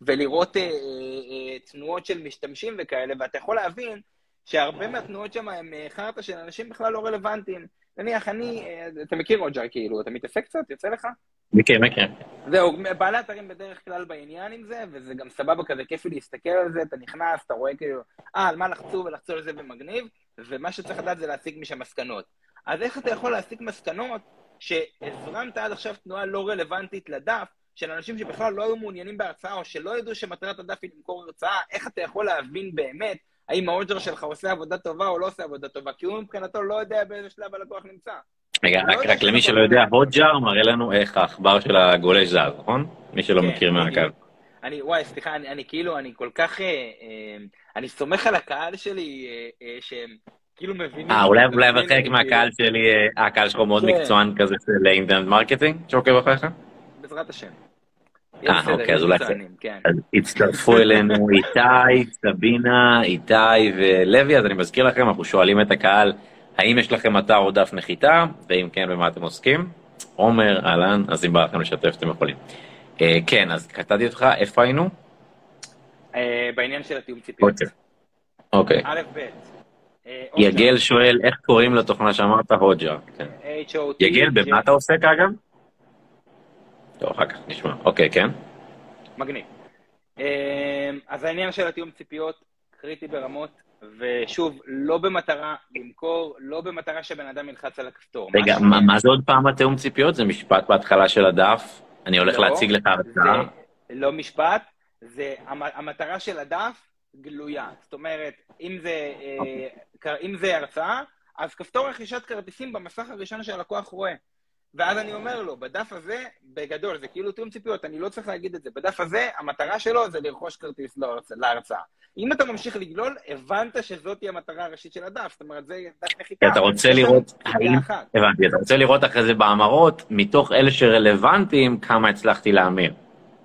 ולראות אה, אה, אה, תנועות של משתמשים וכאלה, ואתה יכול להבין שהרבה מהתנועות שם הם אה, חרטא של אנשים בכלל לא רלוונטיים. נניח, אני, אה, אתה מכיר רוג'ר כאילו, אתה מתעסק קצת? יוצא לך? מכיר, מכיר. זהו, בעלי אתרים בדרך כלל בעניין עם זה, וזה גם סבבה כזה, כיף לי להסתכל על זה, אתה נכנס, אתה רואה כאילו, אה, על מה לחצו ולחצו על זה ומגניב, ומה שצריך לדעת זה להסיק משם מסקנות. אז איך אתה יכול להסיק מסקנות שהזרמת עד עכשיו תנועה לא רלוונטית לדף, של אנשים שבכלל לא היו מעוניינים בהרצאה, או שלא ידעו שמטרת הדף היא למכור הרצאה, איך אתה יכול להבין באמת האם האוג'ר שלך עושה עבודה טובה או לא עושה עבודה טובה? כי הוא מבחינתו לא יודע באיזה שלב הלקוח נמצא. רגע, רק, לא רק למי שלא יודע, הוג'ר מראה לנו איך העכבר של הגולש זז, נכון? מי שלא כן, מכיר מהקו. אני, וואי, סליחה, אני, אני כאילו, אני כל כך, אה, אה, אני סומך על הקהל שלי, אה, אה, שהם כאילו מבינים... אה, אולי, אולי חלק מהקהל שלי, אה, הקהל שלך מאוד כן. מקצוען כזה של internet marketing, שעוקב אחריך? בעזרת השם. אה, אוקיי, אז אולי... כן. הצטרפו אלינו איתי, סבינה, איתי ולוי, אז אני מזכיר לכם, אנחנו שואלים את הקהל, האם יש לכם אתר או דף נחיתה, ואם כן, במה אתם עוסקים? עומר, אהלן, אז אם בא לכם לשתף, אתם יכולים. אה, כן, אז קטעתי אותך, איפה היינו? אה, בעניין של התיאום ציפיות. אוקיי. א', ב'. יגל שואל, איך קוראים לתוכנה שאמרת? הוג'ה. יגל, במה אתה עוסק אגב? טוב, אחר כך נשמע. אוקיי, כן? מגניב. אז העניין של התיאום ציפיות קריטי ברמות, ושוב, לא במטרה למכור, לא במטרה שבן אדם ילחץ על הכפתור. רגע, מה, מה זה עוד פעם התיאום ציפיות? זה משפט בהתחלה של הדף? אני הולך לא, להציג לך הרצאה? לא משפט, זה המטרה של הדף גלויה. זאת אומרת, אם זה. אה, אם זה הרצאה, אז כפתור רכישת כרטיסים במסך הראשון שהלקוח רואה. ואז אני אומר לו, בדף הזה, בגדול, זה כאילו תיאום ציפיות, אני לא צריך להגיד את זה. בדף הזה, המטרה שלו זה לרכוש כרטיס להרצאה. אם אתה ממשיך לגלול, הבנת שזאת המטרה הראשית של הדף, זאת אומרת, זה דף נחיתה. אתה רוצה לראות, האם, הבנתי, אתה רוצה לראות אחרי זה בהמרות, מתוך אלה שרלוונטיים, כמה הצלחתי להמיר.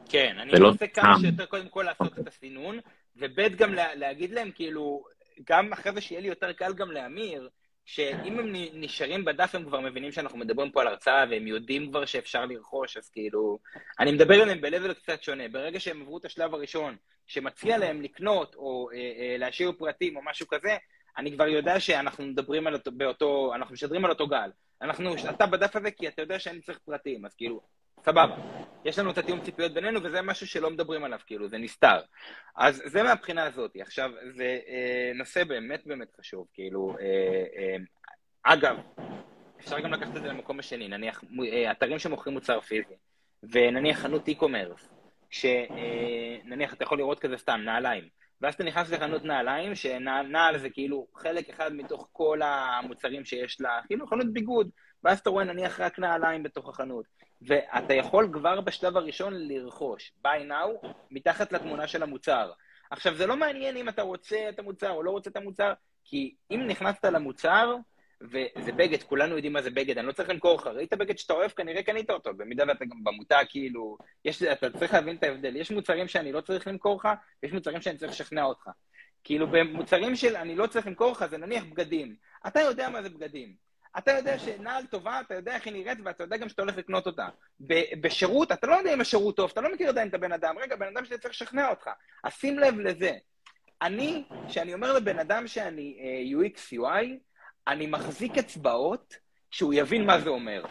כן, אני רוצה כמה שיותר קודם כל לעשות אוקיי. את הסינון, וב' גם להגיד להם, כאילו, גם אחרי זה שיהיה לי יותר קל גם להמיר, שאם הם נשארים בדף הם כבר מבינים שאנחנו מדברים פה על הרצאה והם יודעים כבר שאפשר לרכוש, אז כאילו... אני מדבר עליהם ב-level קצת שונה. ברגע שהם עברו את השלב הראשון, שמציע להם לקנות או אה, אה, להשאיר פרטים או משהו כזה, אני כבר יודע שאנחנו מדברים על אותו, באותו, אנחנו משדרים על אותו גל. אנחנו, אתה בדף הזה כי אתה יודע שאני צריך פרטים, אז כאילו, סבבה. יש לנו את התיאום ציפיות בינינו, וזה משהו שלא מדברים עליו, כאילו, זה נסתר. אז זה מהבחינה הזאת. עכשיו, זה אה, נושא באמת באמת חשוב, כאילו, אה, אה, אגב, אפשר גם לקחת את זה למקום השני, נניח אה, אתרים שמוכרים מוצר פיזי, ונניח חנות e-commerce, שנניח אתה יכול לראות כזה סתם, נעליים. ואז אתה נכנס לחנות נעליים, שנעל זה כאילו חלק אחד מתוך כל המוצרים שיש לה, כאילו חנות ביגוד, ואז אתה רואה נניח רק נעליים בתוך החנות. ואתה יכול כבר בשלב הראשון לרכוש, buy now, מתחת לתמונה של המוצר. עכשיו, זה לא מעניין אם אתה רוצה את המוצר או לא רוצה את המוצר, כי אם נכנסת למוצר, וזה בגד, כולנו יודעים מה זה בגד, אני לא צריך למכור לך, ראית בגד שאתה אוהב, כנראה קנית אותו, במידה ואתה גם במותג, כאילו, יש, אתה צריך להבין את ההבדל, יש מוצרים שאני לא צריך למכור לך, ויש מוצרים שאני צריך לשכנע אותך. כאילו, במוצרים של אני לא צריך למכור לך, זה נניח בגדים. אתה יודע מה זה בגדים. אתה יודע שנעל טובה, אתה יודע איך היא נראית, ואתה יודע גם שאתה הולך לקנות אותה. בשירות, אתה לא יודע אם השירות טוב, אתה לא מכיר עדיין את הבן אדם. רגע, בן אדם שצריך לשכנע אותך. אז שים לב לזה. אני, כשאני אומר לבן אדם שאני uh, UX UI, אני מחזיק אצבעות שהוא יבין מה זה אומר.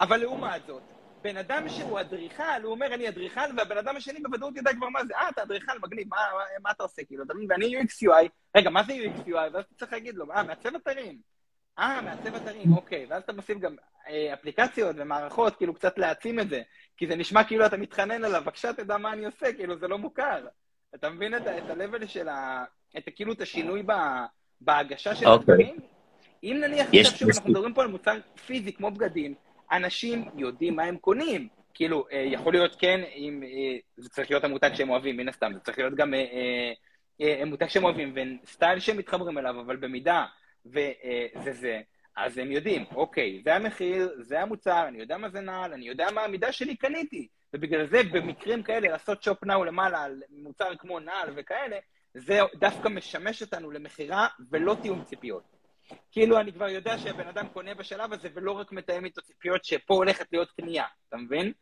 אבל לעומת זאת, בן אדם שהוא אדריכל, הוא אומר, אני אדריכל, והבן אדם השני בוודאות יודע כבר מה זה. אה, אתה אדריכל, מגניב, מה, מה, מה אתה עושה? כאילו, אתה מבין? ואני UX UI, רגע, מה זה UX UI? ואז אתה צריך להגיד לו, אה, מעצב אתרים. אה, מעצב אתרים, אוקיי. ואז אתה מוסיף גם אה, אפליקציות ומערכות, כאילו קצת להעצים את זה. כי זה נשמע כאילו אתה מתחנן עליו, בבקשה תדע מה אני עושה, כאילו זה לא מוכר. אתה מבין את, את ה-level של ה... את כאילו את השינוי ב, בהגשה של. אוקיי. הדברים? אם נניח עכשיו שוב אנחנו מדברים פה על מוצר פיזי כמו בגדים, אנשים יודעים מה הם קונים. כאילו, אה, יכול להיות כן, אם אה, זה צריך להיות המותג שהם אוהבים, מן הסתם, זה צריך להיות גם אה, אה, אה, מותג שהם אוהבים וסטייל שהם מתחברים אליו, אבל במידה וזה זה, אז הם יודעים, אוקיי, זה המחיר, זה המוצר, אני יודע מה זה נעל, אני יודע מה המידה שלי, קניתי. ובגלל זה במקרים כאלה לעשות שופ נאו למעלה על מוצר כמו נעל וכאלה, זה דווקא משמש אותנו למכירה ולא תיאום ציפיות. כאילו אני כבר יודע שהבן אדם קונה בשלב הזה ולא רק מתאם איתו ציפיות שפה הולכת להיות קנייה, אתה מבין?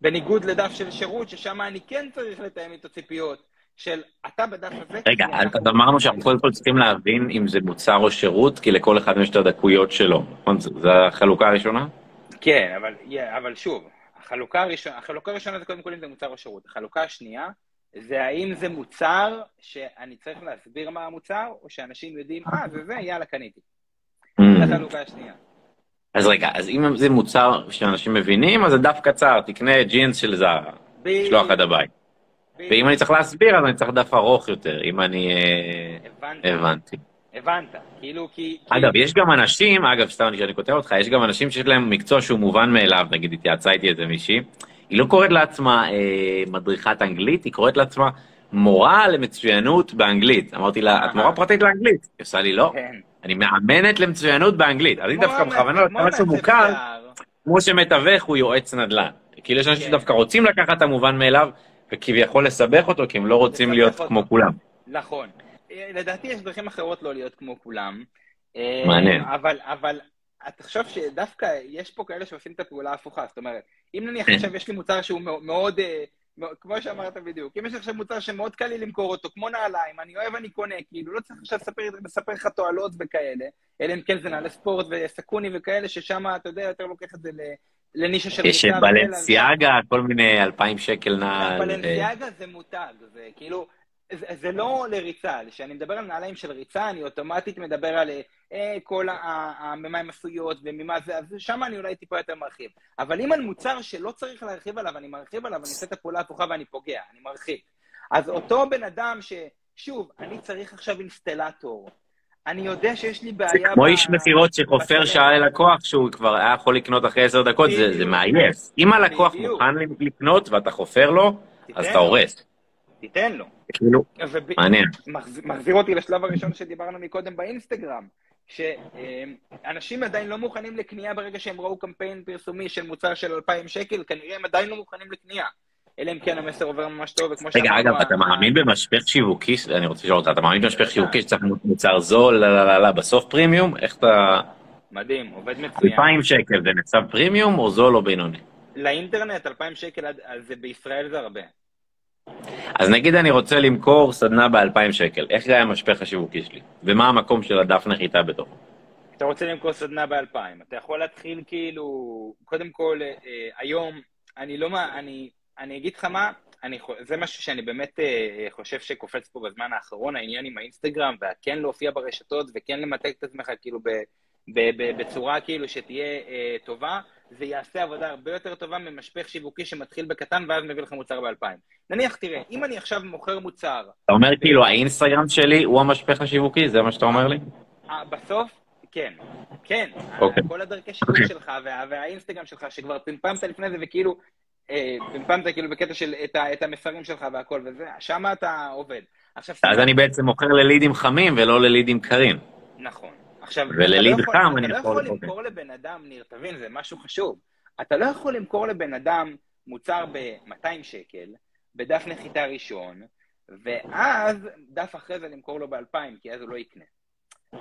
בניגוד לדף של שירות, ששם אני כן צריך לתאם איתו ציפיות, של אתה בדף הזה... רגע, אז אמרנו שאנחנו קודם כל צריכים להבין אם זה מוצר או שירות, כי לכל אחד יש את הדקויות שלו, נכון? זו החלוקה הראשונה? כן, אבל, אבל שוב, החלוקה הראשונה, החלוקה הראשונה זה קודם כל אם זה מוצר או שירות. החלוקה השנייה זה האם זה מוצר שאני צריך להסביר מה המוצר, או שאנשים יודעים, אה, זה זה, יאללה, קניתי. Mm. זו החלוקה השנייה. אז רגע, אז אם זה מוצר שאנשים מבינים, אז זה דף קצר, תקנה ג'ינס של זרה, שלוח עד הבית. ואם אני צריך להסביר, אז אני צריך דף ארוך יותר, אם אני... אה, הבנתי. הבנת, כאילו כי... אגב, יש גם אנשים, אגב, סתם שאני כותב אותך, יש גם אנשים שיש להם מקצוע שהוא מובן מאליו, נגיד התייעצה איתי איזה מישהי, היא לא קוראת לעצמה אה, מדריכת אנגלית, היא קוראת לעצמה מורה למצוינות באנגלית. אמרתי לה, את מורה פרטית לאנגלית? היא עושה לי, לא. כן. אני מאמנת למצוינות באנגלית. אז היא דווקא בכוונה לא משהו מוכר, כמו שמתווך הוא יועץ נדל"ן. כאילו יש אנשים כן. שדווקא רוצים לקחת את המובן מאליו, וכביכול לסבך אותו, כי הם לא רוצים להיות כמו כולם. נכון. אה, לדעתי יש דרכים אחרות לא להיות כמו כולם. אה, מעניין. אבל, אבל תחשוב שדווקא יש פה כאלה שעושים את הפעולה ההפוכה, זאת אומרת, אם נניח כן. עכשיו יש לי מוצר שהוא מאוד, אה, כמו שאמרת בדיוק, אם יש עכשיו מוצר שמאוד קל לי למכור אותו, כמו נעליים, אני אוהב, אני קונה, כאילו, לא צריך עכשיו לספר, לספר לך תועלות וכאלה, אלא אם כן זה נעלי ספורט וסקוני וכאלה, ששם, אתה יודע, יותר לוקח את זה לנישה של יש בלנסיאגה, כל מיני אלפיים שקל נעל. בלנסיאגה זה מותג, זה כאילו, זה, זה לא לריצה, כשאני מדבר על נעליים של ריצה, אני אוטומטית מדבר על אה, כל ממה הן עשויות וממה זה, אז שם אני אולי טיפה יותר מרחיב. אבל אם על מוצר שלא צריך להרחיב עליו, אני מרחיב עליו, אני עושה את הפעולה הפוכה ואני פוגע, אני מרחיב. אז אותו בן אדם ש... שוב, אני צריך עכשיו אינסטלטור. אני יודע שיש לי בעיה... זה כמו איש מכירות שחופר שעה ללקוח שהוא כבר היה יכול לקנות אחרי עשר דקות, זה מעייף. אם הלקוח מוכן לקנות ואתה חופר לו, אז אתה הורס. תיתן לו. כאילו, מעניין. מחזיר אותי לשלב הראשון שדיברנו מקודם באינסטגרם, שאנשים עדיין לא מוכנים לקנייה ברגע שהם ראו קמפיין פרסומי של מוצר של 2,000 שקל, כנראה הם עדיין לא מוכנים לקנייה. אלא אם כן המסר עובר ממש טוב, וכמו שאמרנו... רגע, אגב, אתה מאמין במשפך שיווקי? אני רוצה לשאול אותך, אתה מאמין במשפך שיווקי שצריך מוצר זול, לא, לא, לא, בסוף פרימיום? איך אתה... מדהים, עובד מצוין. 2,000 שקל זה נחשב פרימיום או זול או בינוני? לאינטרנט 2,000 שקל, זה בישראל זה הרבה. אז נגיד אני רוצה למכור סדנה ב-2,000 שקל, איך זה היה המשפך השיווקי שלי? ומה המקום של הדף נחיתה בתוכו? אתה רוצה למכור סדנה ב-2,000, אתה יכול להתחיל כאילו, קודם כל, אה, היום, אני לא מה, אני, אני אגיד לך מה, אני, זה משהו שאני באמת אה, חושב שקופץ פה בזמן האחרון, העניין עם האינסטגרם, וכן להופיע ברשתות, וכן למתג את עצמך כאילו ב, ב, ב, בצורה כאילו שתהיה אה, טובה, זה יעשה עבודה הרבה יותר טובה ממשפך שיווקי שמתחיל בקטן ואז מביא לך מוצר באלפיים. נניח, תראה, אם אני עכשיו מוכר מוצר... אתה אומר כאילו האינסטגרם שלי הוא המשפך השיווקי? זה מה שאתה אומר לי? אה, בסוף, כן. כן. אוקיי. כל הדרכי שיווק אוקיי. שלך והאינסטגרם שלך, שכבר פמפמת לפני זה וכאילו... אה, פמפמת כאילו בקטע של את המסרים שלך והכל וזה, שם אתה עובד. אז אני בעצם מוכר ללידים חמים ולא ללידים קרים. נכון. עכשיו, ולליד לא חם אני יכול... אתה לא יכול למכור לבן אדם, ניר, תבין, זה משהו חשוב. אתה לא יכול למכור לבן אדם מוצר ב-200 שקל, בדף נחיתה ראשון, ואז דף אחרי זה למכור לו ב-2,000, כי אז הוא לא יקנה.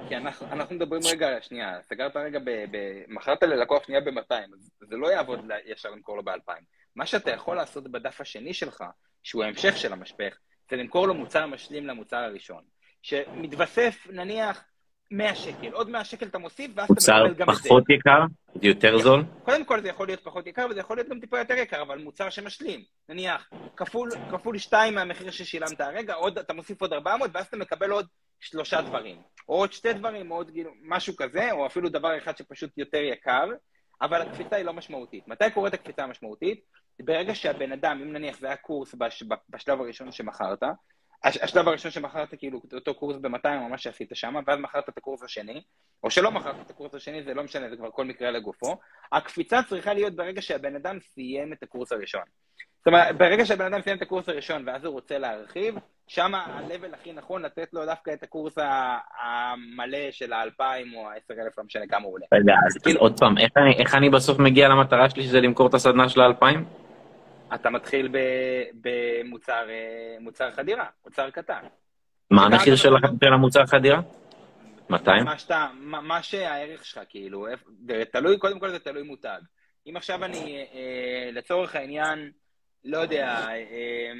כי אנחנו, אנחנו מדברים רגע, שנייה, סגרת רגע, ב, ב, מכרת ללקוח שנייה ב-200, אז זה לא יעבוד ישר למכור לו ב-2,000. מה שאתה יכול לעשות בדף השני שלך, שהוא ההמשך של המשפך, זה למכור לו מוצר משלים למוצר הראשון. שמתווסף, נניח, 100 שקל, עוד 100 שקל אתה מוסיף, ואז אתה מקבל גם את זה. מוצר פחות יקר? יותר זול? קודם כל זה יכול להיות פחות יקר, וזה יכול להיות גם טיפה יותר יקר, אבל מוצר שמשלים. נניח, כפול, כפול 2 מהמחיר ששילמת הרגע, עוד, אתה מוסיף עוד 400, ואז אתה מקבל עוד שלושה דברים. או עוד שתי דברים, או עוד כאילו, משהו כזה, או אפילו דבר אחד שפשוט יותר יקר, אבל הקפיצה היא לא משמעותית. מתי קורית הקפיצה המשמעותית? ברגע שהבן אדם, אם נניח זה היה קורס בש, בשלב הראשון שמכרת, השלב הראשון שמכרת כאילו אותו קורס ב-200 או מה שעשית שם, ואז מכרת את הקורס השני, או שלא מכרת את הקורס השני, זה לא משנה, זה כבר כל מקרה לגופו. הקפיצה צריכה להיות ברגע שהבן אדם סיים את הקורס הראשון. זאת אומרת, ברגע שהבן אדם סיים את הקורס הראשון ואז הוא רוצה להרחיב, שם ה-level הכי נכון לתת לו דווקא את הקורס המלא של ה-2,000 או ה-10,000, לא משנה כמה הוא עולה. רגע, אז כאילו עוד פעם, איך אני, בסוף מגיע למטרה שלי שזה למכור את הסדנה של ה-2,000? אתה מתחיל במוצר חדירה, מוצר קטן. מה המחיר של המוצר חדירה? 200? מה, שאתה, מה, מה שהערך שלך, כאילו, תלוי, קודם כל זה תלוי מותג. אם עכשיו אני, אה, לצורך העניין, לא יודע, אה,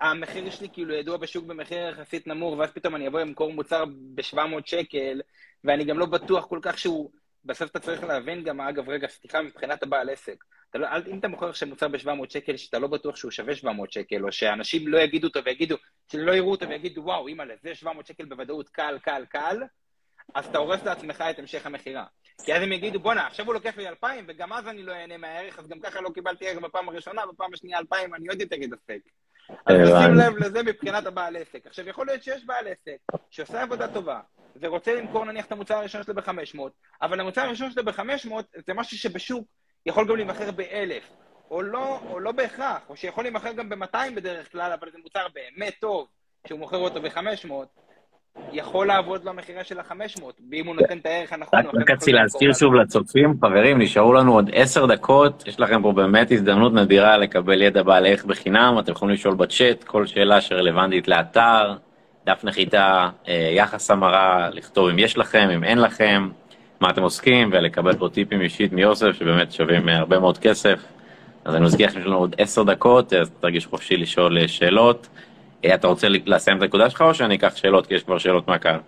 המחיר שלי כאילו ידוע בשוק במחיר יחסית נמוך, ואז פתאום אני אבוא למכור מוצר ב-700 שקל, ואני גם לא בטוח כל כך שהוא... בסוף אתה צריך להבין גם, אגב, רגע, סליחה, מבחינת הבעל עסק. אתה לא, אם אתה מוכר עכשיו מוצר ב-700 שקל, שאתה לא בטוח שהוא שווה 700 שקל, או שאנשים לא יגידו אותו ויגידו, שלא יראו אותו ויגידו, וואו, אימא'לה, זה 700 שקל בוודאות קל, קל, קל, אז אתה הורס לעצמך את המשך המכירה. כי אז הם יגידו, בואנה, עכשיו הוא לוקח לי 2,000, וגם אז אני לא אהנה מהערך, אז גם ככה לא קיבלתי ערך בפעם הראשונה, בפעם השנייה 2,000, אני עוד יותר אדפק. אז תשים לב לזה מבחינת הבעל עסק. עכשיו, יכול להיות שיש בעל עסק שעושה עבודה טובה, ורוצה למכור נניח את המוצר הראשון שלו ב-500, אבל המוצר הראשון שלו ב-500 זה משהו שבשוק יכול גם להימכר ב-1,000, או לא, או לא בהכרח, או שיכול להימכר גם ב-200 בדרך כלל, אבל זה מוצר באמת טוב, שהוא מוכר אותו ב-500, יכול לעבוד במכירה של ה-500, ואם הוא נותן את הערך הנכון... רק רציתי להזכיר שוב לצופים, חברים, נשארו לנו עוד עשר דקות, יש לכם פה באמת הזדמנות נדירה לקבל ידע בעל ערך בחינם, אתם יכולים לשאול בצ'אט כל שאלה שרלוונטית לאתר, דף נחיתה, אה, יחס המרה, לכתוב אם יש לכם, אם אין לכם, מה אתם עוסקים, ולקבל פה טיפים אישית מיוסף, שבאמת שווים אה, הרבה מאוד כסף. אז אני מזכיר לכם שיש לנו עוד עשר דקות, אז תרגיש חופשי לשאול אה, שאלות. אתה רוצה לסיים את הנקודה שלך, או שאני אקח שאלות, כי יש כבר שאלות מהקהל?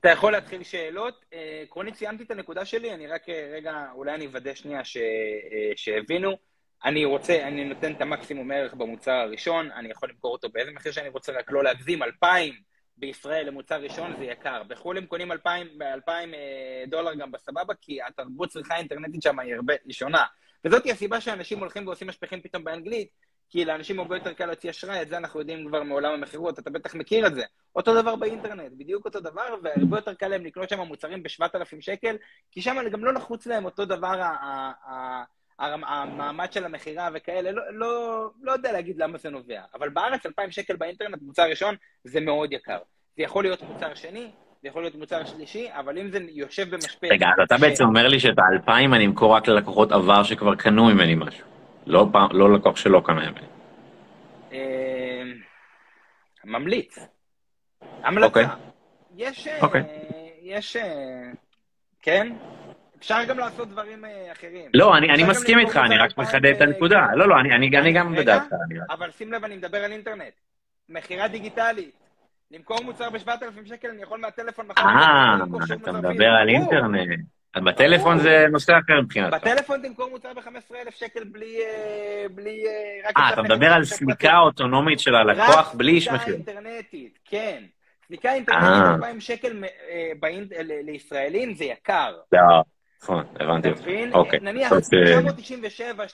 אתה יכול להתחיל שאלות. עקרונית סיימתי את הנקודה שלי, אני רק רגע, אולי אני אוודא שנייה ש, שהבינו. אני רוצה, אני נותן את המקסימום ערך במוצר הראשון, אני יכול למכור אותו באיזה מחיר שאני רוצה, רק לא להגזים, 2,000 בישראל למוצר ראשון זה יקר. בחו"ל הם קונים 2,000 ב-2,000 דולר גם בסבבה, כי התרבות צריכה אינטרנטית שם היא הרבה, היא שונה. וזאת הסיבה שאנשים הולכים ועושים משפחים פתאום באנגלית, כי לאנשים הרבה יותר קל להוציא אשראי, את זה אנחנו יודעים כבר מעולם המכירות, אתה בטח מכיר את זה. אותו דבר באינטרנט, בדיוק אותו דבר, והרבה יותר קל להם לקנות שם מוצרים ב-7,000 שקל, כי שם גם לא נחוץ להם אותו דבר המעמד של המכירה וכאלה, לא, לא, לא יודע להגיד למה זה נובע. אבל בארץ 2,000 שקל באינטרנט, מוצר ראשון, זה מאוד יקר. זה יכול להיות מוצר שני, זה יכול להיות מוצר שלישי, אבל אם זה יושב במשפט... רגע, אז אתה ש... בעצם אומר לי שאת ה-2,000 אני אמכור רק ללקוחות עבר שכבר קנו ממני משהו. לא, לא לקוח שלא קנה ממני. אה, ממליץ. המלצה. אוקיי. יש... אה, אוקיי. יש... אה, כן? אפשר גם לעשות דברים אה, אחרים. לא, אני, אני מסכים איתך, אני רק מחדד את הנקודה. לא, לא, אני, אני, אני גם בדעתך. אבל שים לב, אני מדבר על אינטרנט. מכירה דיגיטלית. למכור מוצר ב-7,000 שקל, אני יכול מהטלפון מחר. אה, אתה מדבר על אינטרנט. בטלפון זה נושא אחר מבחינתך. בטלפון תמכור מוצר ב-15,000 שקל בלי... אה, בלי אה, אתה מדבר על סליקה אוטונומית של הלקוח בלי איש מחיר. רק סליקה אינטרנטית, כן. סליקה אינטרנטית 2,000 שקל לישראלים זה יקר. לא. נכון, הבנתי אותך. אוקיי. נניח, 997,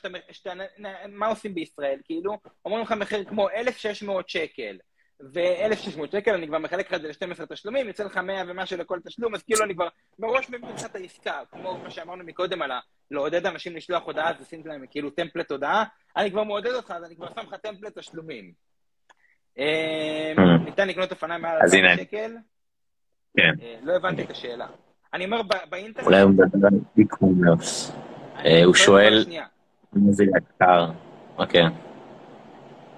מה עושים בישראל? כאילו, אומרים לך מחיר כמו 1,600 שקל. ו-1,600 שקל, אני כבר מחלק לך את זה ל-12 תשלומים, יוצא לך 100 ומשהו לכל תשלום, אז כאילו אני כבר מראש מבין לך את העסקה, כמו מה שאמרנו מקודם על לעודד אנשים לשלוח הודעה, אז עשיתי להם כאילו טמפלט הודעה, אני כבר מעודד אותך, אז אני כבר שם לך טמפלט תשלומים. אה, ניתן לקנות אופניים מעל 2,000 שקל? כן. אה, לא הבנתי את השאלה. אני אומר, באינטרנט... אולי הוא מדבר על e-commerce. הוא שואל... זה יקר. אוקיי.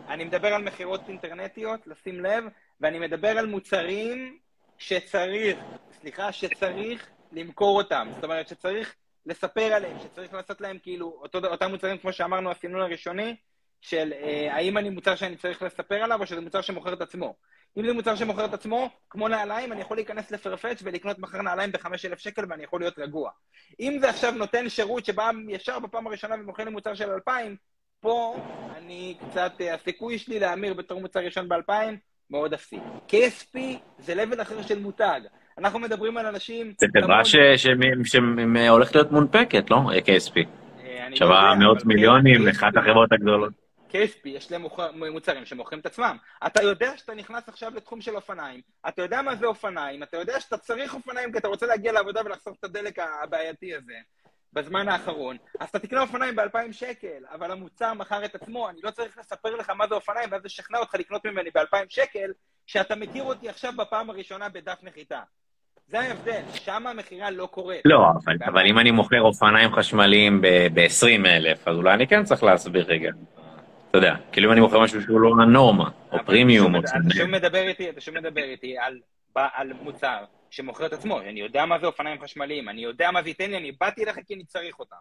אני מדבר על מכירות אינטרנטיות, לשים לב, ואני מדבר על מוצרים שצריך, סליחה, שצריך למכור אותם. זאת אומרת, שצריך לספר עליהם, שצריך לעשות להם כאילו, אותו, אותם מוצרים, כמו שאמרנו, הסינון הראשוני, של אה, האם אני מוצר שאני צריך לספר עליו, או שזה מוצר שמוכר את עצמו. אם זה מוצר שמוכר את עצמו, כמו נעליים, אני יכול להיכנס לפרפץ' ולקנות מחר נעליים ב-5,000 שקל ואני יכול להיות רגוע. אם זה עכשיו נותן שירות שבא ישר בפעם הראשונה ומוכר לי מוצר של 2,000, פה אני קצת, הסיכוי שלי להמיר בתור מוצר ראשון ב-2,000 מאוד אפסי. KSP זה לבל אחר של מותג. אנחנו מדברים על אנשים... זה חברה שהולכת להיות מונפקת, לא? KSP. אה, שווה מאות מיליונים, אחת החברות הגדולות. KSP, יש להם מוצרים שמוכרים את עצמם. אתה יודע שאתה נכנס עכשיו לתחום של אופניים, אתה יודע מה זה אופניים, אתה יודע שאתה צריך אופניים כי אתה רוצה להגיע לעבודה ולחסוך את הדלק הבעייתי הזה בזמן האחרון, אז אתה תקנה אופניים ב-2,000 שקל, אבל המוצר מכר את עצמו, אני לא צריך לספר לך מה זה אופניים ואז לשכנע אותך לקנות ממני ב-2,000 שקל, שאתה מכיר אותי עכשיו בפעם הראשונה בדף נחיתה. זה ההבדל, שם המכירה לא קורית. לא, אבל, אבל אם אני מוכר אופניים חשמליים ב-20,000, אז אולי אני כן צריך להסביר רגע. אתה יודע, כאילו אם אני מוכר משהו שהוא לא הנורמה, או פרימיום, או אתה שוב מדבר איתי, אתה שוב מדבר איתי על, על מוצר שמוכר את עצמו, אני יודע מה זה אופניים חשמליים, אני יודע מה זה ייתן לי, אני באתי אליך כי אני צריך אותם.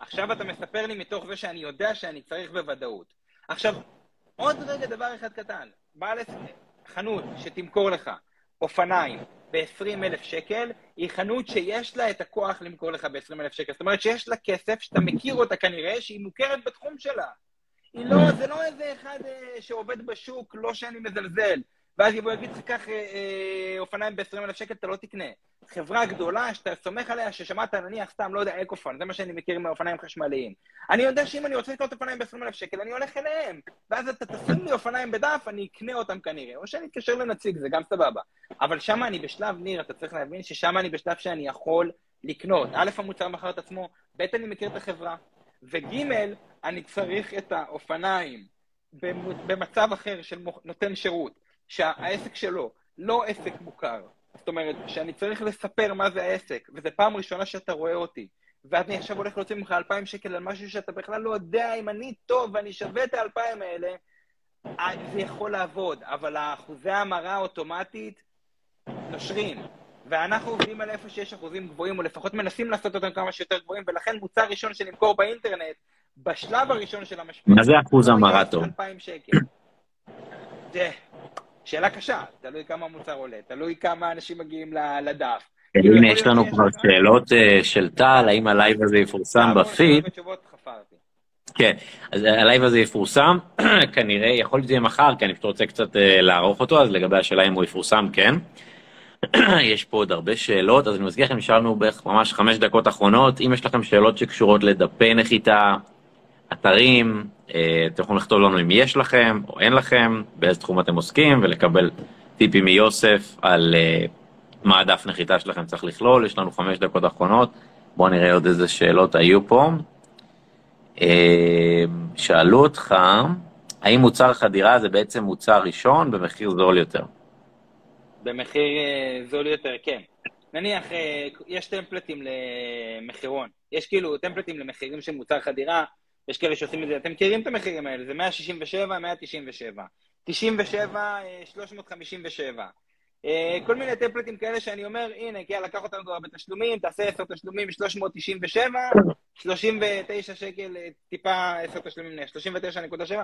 עכשיו אתה מספר לי מתוך זה שאני יודע שאני צריך בוודאות. עכשיו, עוד רגע דבר אחד קטן, בעל חנות שתמכור לך אופניים ב-20 שקל, היא חנות שיש לה את הכוח למכור לך ב-20 שקל. זאת אומרת שיש לה כסף, שאתה מכיר אותה כנראה, שהיא מוכרת בתחום שלה. היא לא, זה לא איזה אחד אה, שעובד בשוק, לא שאני מזלזל. ואז יבוא יגיד לך, קח אה, אה, אופניים ב-20,000 שקל, אתה לא תקנה. חברה גדולה שאתה סומך עליה, ששמעת נניח סתם, לא יודע, אקופון, זה מה שאני מכיר מאופניים חשמליים. אני יודע שאם אני רוצה לקנות אופניים ב-20,000 שקל, אני הולך אליהם. ואז אתה תשים לי אופניים בדף, אני אקנה אותם כנראה. או שאני אתקשר לנציג, זה גם סבבה. אבל שם אני בשלב, ניר, אתה צריך להבין ששם אני בשלב שאני יכול לקנות. א', המוצר מכר את עצמו, ב', אני מכיר את החברה, וג', אני צריך את האופניים במצב אחר של נותן שירות, שהעסק שלו לא עסק מוכר. זאת אומרת, שאני צריך לספר מה זה העסק, וזו פעם ראשונה שאתה רואה אותי, ואני עכשיו הולך להוציא ממך 2,000 שקל על משהו שאתה בכלל לא יודע אם אני טוב ואני שווה את ה-2,000 האלה, אה, זה יכול לעבוד, אבל האחוזי ההמרה האוטומטית נושרים. ואנחנו עובדים על איפה שיש אחוזים גבוהים, או לפחות מנסים לעשות אותם כמה שיותר גבוהים, ולכן מוצר ראשון שנמכור באינטרנט, בשלב הראשון של המשפך... מה זה אחוז המרה טוב? זה שאלה קשה, תלוי כמה המוצר עולה, תלוי כמה אנשים מגיעים לדף. כן, כאילו, הנה, יש לנו כבר שאלות אה, של טל, האם הלייב הזה יפורסם בפיד? כן, אז הלייב הזה יפורסם, כנראה, יכול להיות שזה יהיה מחר, כי אני פשוט רוצה קצת אה, לערוך אותו, אז לגבי השאלה אם הוא יפורסם, כן. יש פה עוד הרבה שאלות, אז אני מזכיר לכם, נשארנו בערך ממש חמש דקות אחרונות. אם יש לכם שאלות שקשורות לדפי נחיתה, אתרים, אה, אתם יכולים לכתוב לנו אם יש לכם או אין לכם, באיזה תחום אתם עוסקים, ולקבל טיפים מיוסף על אה, מה הדף נחיתה שלכם צריך לכלול. יש לנו חמש דקות אחרונות. בואו נראה עוד איזה שאלות היו פה. אה, שאלו אותך, האם מוצר חדירה זה בעצם מוצר ראשון במחיר זול יותר? במחיר זול יותר, כן. נניח, יש טמפלטים למחירון. יש כאילו טמפלטים למחירים של מוצר חדירה, יש כאלה שעושים את זה, אתם מכירים את המחירים האלה, זה 167, 197, 97, 357. כל מיני טמפלטים כאלה שאני אומר, הנה, כן, לקח אותנו כבר בתשלומים, תעשה 10 תשלומים, 397, 39 שקל, טיפה 10 תשלומים, 39.7.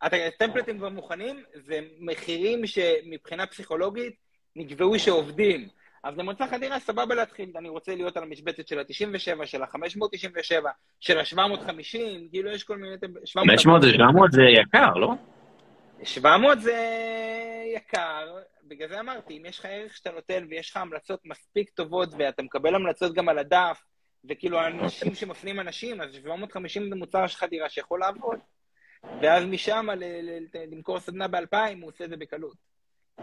הטמפלטים כבר מוכנים, זה מחירים שמבחינה פסיכולוגית נקבעו שעובדים. אז למוצא חדירה סבבה להתחיל, אני רוצה להיות על המשבצת של ה-97, של ה-597, של ה-750, כאילו יש כל מיני... 500 זה 700 זה יקר, לא? 700 זה יקר, בגלל זה אמרתי, אם יש לך ערך שאתה נותן ויש לך המלצות מספיק טובות ואתה מקבל המלצות גם על הדף, וכאילו אנשים שמפנים אנשים, אז 750 זה מוצר של חדירה שיכול לעבוד. ואז משם למכור סדנה ב-2000, הוא עושה את זה בקלות.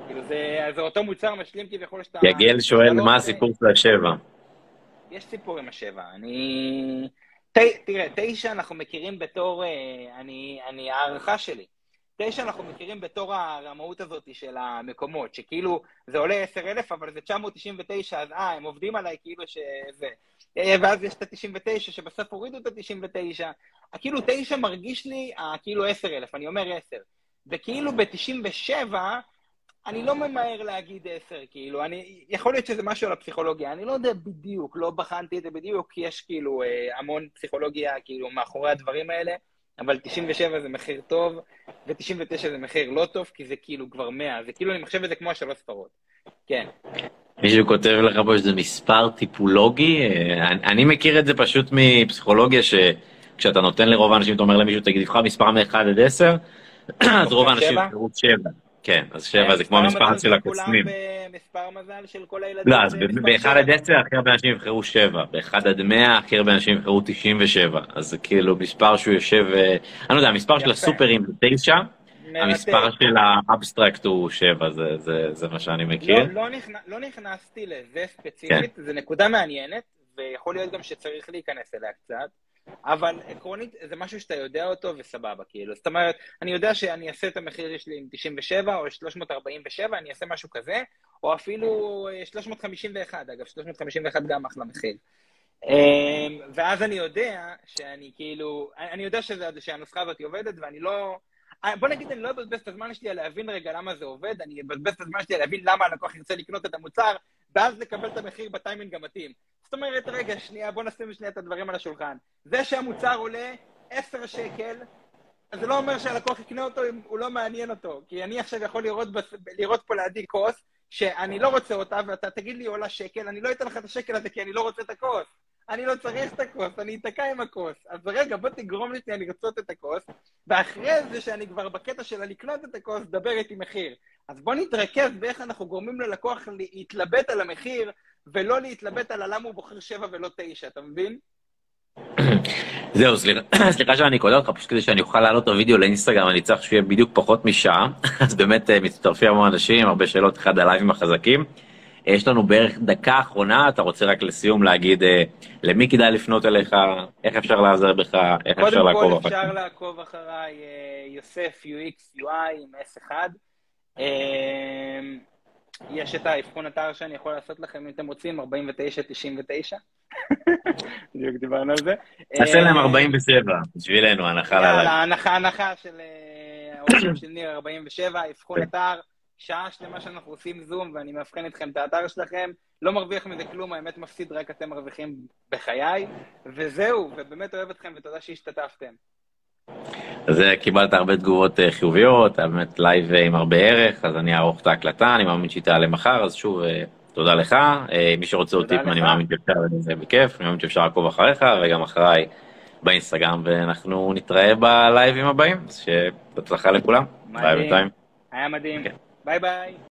כאילו זה, זה אותו מוצר משלים כביכול שאתה... יגל שואל מה הסיפור של השבע. יש סיפור עם השבע. אני... ת, תראה, תשע אנחנו מכירים בתור, אה, אני, אני, הערכה שלי. תשע אנחנו מכירים בתור הרמאות הזאת של המקומות, שכאילו זה עולה עשר אלף, אבל זה 999, אז אה, הם עובדים עליי כאילו שזה... אה, ואז יש את ה-99, שבסוף הורידו את ה-99. כאילו תשע מרגיש לי כאילו עשר אלף, אני אומר עשר. וכאילו ב-97, אני לא ממהר להגיד עשר, כאילו, אני, יכול להיות שזה משהו על הפסיכולוגיה, אני לא יודע בדיוק, לא בחנתי את זה בדיוק, כי יש כאילו אה, המון פסיכולוגיה, כאילו, מאחורי הדברים האלה, אבל 97 זה מחיר טוב, ו-99 זה מחיר לא טוב, כי זה כאילו כבר 100, זה כאילו, אני מחשב את זה כמו השלוש ספרות, כן. מישהו כותב לך פה שזה מספר טיפולוגי, אה, אני, אני מכיר את זה פשוט מפסיכולוגיה, שכשאתה נותן לרוב האנשים, אתה אומר למישהו, תגיד, תבחר מספר מ-1 עד 10, אז רוב האנשים יבחרו 7. כן, אז שבע זה כמו המספר של הקוסמים. מספר מזל של כל הילדים. לא, אז ב-1 עד 10 הכי הרבה אנשים יבחרו 7, ב-1 עד 100 הכי הרבה אנשים יבחרו 97, אז זה כאילו מספר שהוא יושב, אה, אני לא יודע, המספר של הסופרים זה 9, המספר של האבסטרקט הוא 7, זה מה שאני מכיר. לא, לא, לא נכנסתי לזה ספציפית, כן. זו נקודה מעניינת, ויכול להיות גם שצריך להיכנס אליה קצת. אבל עקרונית זה משהו שאתה יודע אותו וסבבה, כאילו. זאת אומרת, אני יודע שאני אעשה את המחיר שלי עם 97 או 347, אני אעשה משהו כזה, או אפילו 351, אגב, 351 גם אחלה מחיר. אמ, ואז אני יודע שאני כאילו, אני יודע שזה, שהנוסחה הזאת עובדת ואני לא... בוא נגיד, אני לא אבזבז את הזמן שלי על להבין רגע למה זה עובד, אני אבזבז את הזמן שלי על להבין למה הלקוח ירצה לקנות את המוצר, ואז לקבל את המחיר בטיימינג המתאים. זאת אומרת, רגע, שנייה, בוא נשים שנייה את הדברים על השולחן. זה שהמוצר עולה 10 שקל, אז זה לא אומר שהלקוח יקנה אותו אם הוא לא מעניין אותו. כי אני עכשיו יכול לראות, לראות פה לידי כוס, שאני לא רוצה אותה, ואתה תגיד לי עולה שקל, אני לא אתן לך את השקל הזה כי אני לא רוצה את הכוס. אני לא צריך את הכוס, אני אתקע עם הכוס. אז רגע, בוא תגרום לי שנייה לרצות את הכוס, ואחרי זה שאני כבר בקטע של לקנות את הכוס, דבר איתי מחיר. אז בוא נתרכז באיך אנחנו גורמים ללקוח להתלבט על המחיר, ולא להתלבט על הלמה הוא בוחר שבע ולא תשע, אתה מבין? זהו, סליחה שאני קודע אותך, פשוט כדי שאני אוכל לעלות את הוידאו לאינסטגרם, אני צריך שיהיה בדיוק פחות משעה, אז באמת אה, מצטרפים המון אנשים, הרבה שאלות, אחד הלייבים החזקים. אה, יש לנו בערך דקה אחרונה, אתה רוצה רק לסיום להגיד אה, למי כדאי לפנות אליך, איך אפשר לעזר בך, איך אפשר לעקוב אחריי? קודם כל אפשר לעקוב אחריי יוסף UX UI עם S1. יש את האבחון אתר שאני יכול לעשות לכם, אם אתם רוצים, 49.99. בדיוק דיברנו על זה. תעשה להם 47, אה, בשבילנו, הנחה ללייב. יאללה, הנחה, הנחה של אה, האורחים של ניר 47, אבחון אתר, שעה שלמה שאנחנו עושים זום ואני מאבחן אתכם את האתר שלכם. לא מרוויח מזה כלום, האמת מפסיד, רק אתם מרוויחים בחיי. וזהו, ובאמת אוהב אתכם ותודה שהשתתפתם. אז קיבלת הרבה תגובות חיוביות, באמת לייב עם הרבה ערך, אז אני אערוך את ההקלטה, אני מאמין שהיא תעלה מחר, אז שוב, תודה לך. מי שרוצה טיפ, אני מאמין שאפשר, זה בכיף, אני מאמין שאפשר לעקוב אחריך וגם אחריי באינסטגרם, ואנחנו נתראה בלייבים הבאים, אז שבהצלחה לכולם. מדהים, היה מדהים, ביי ביי.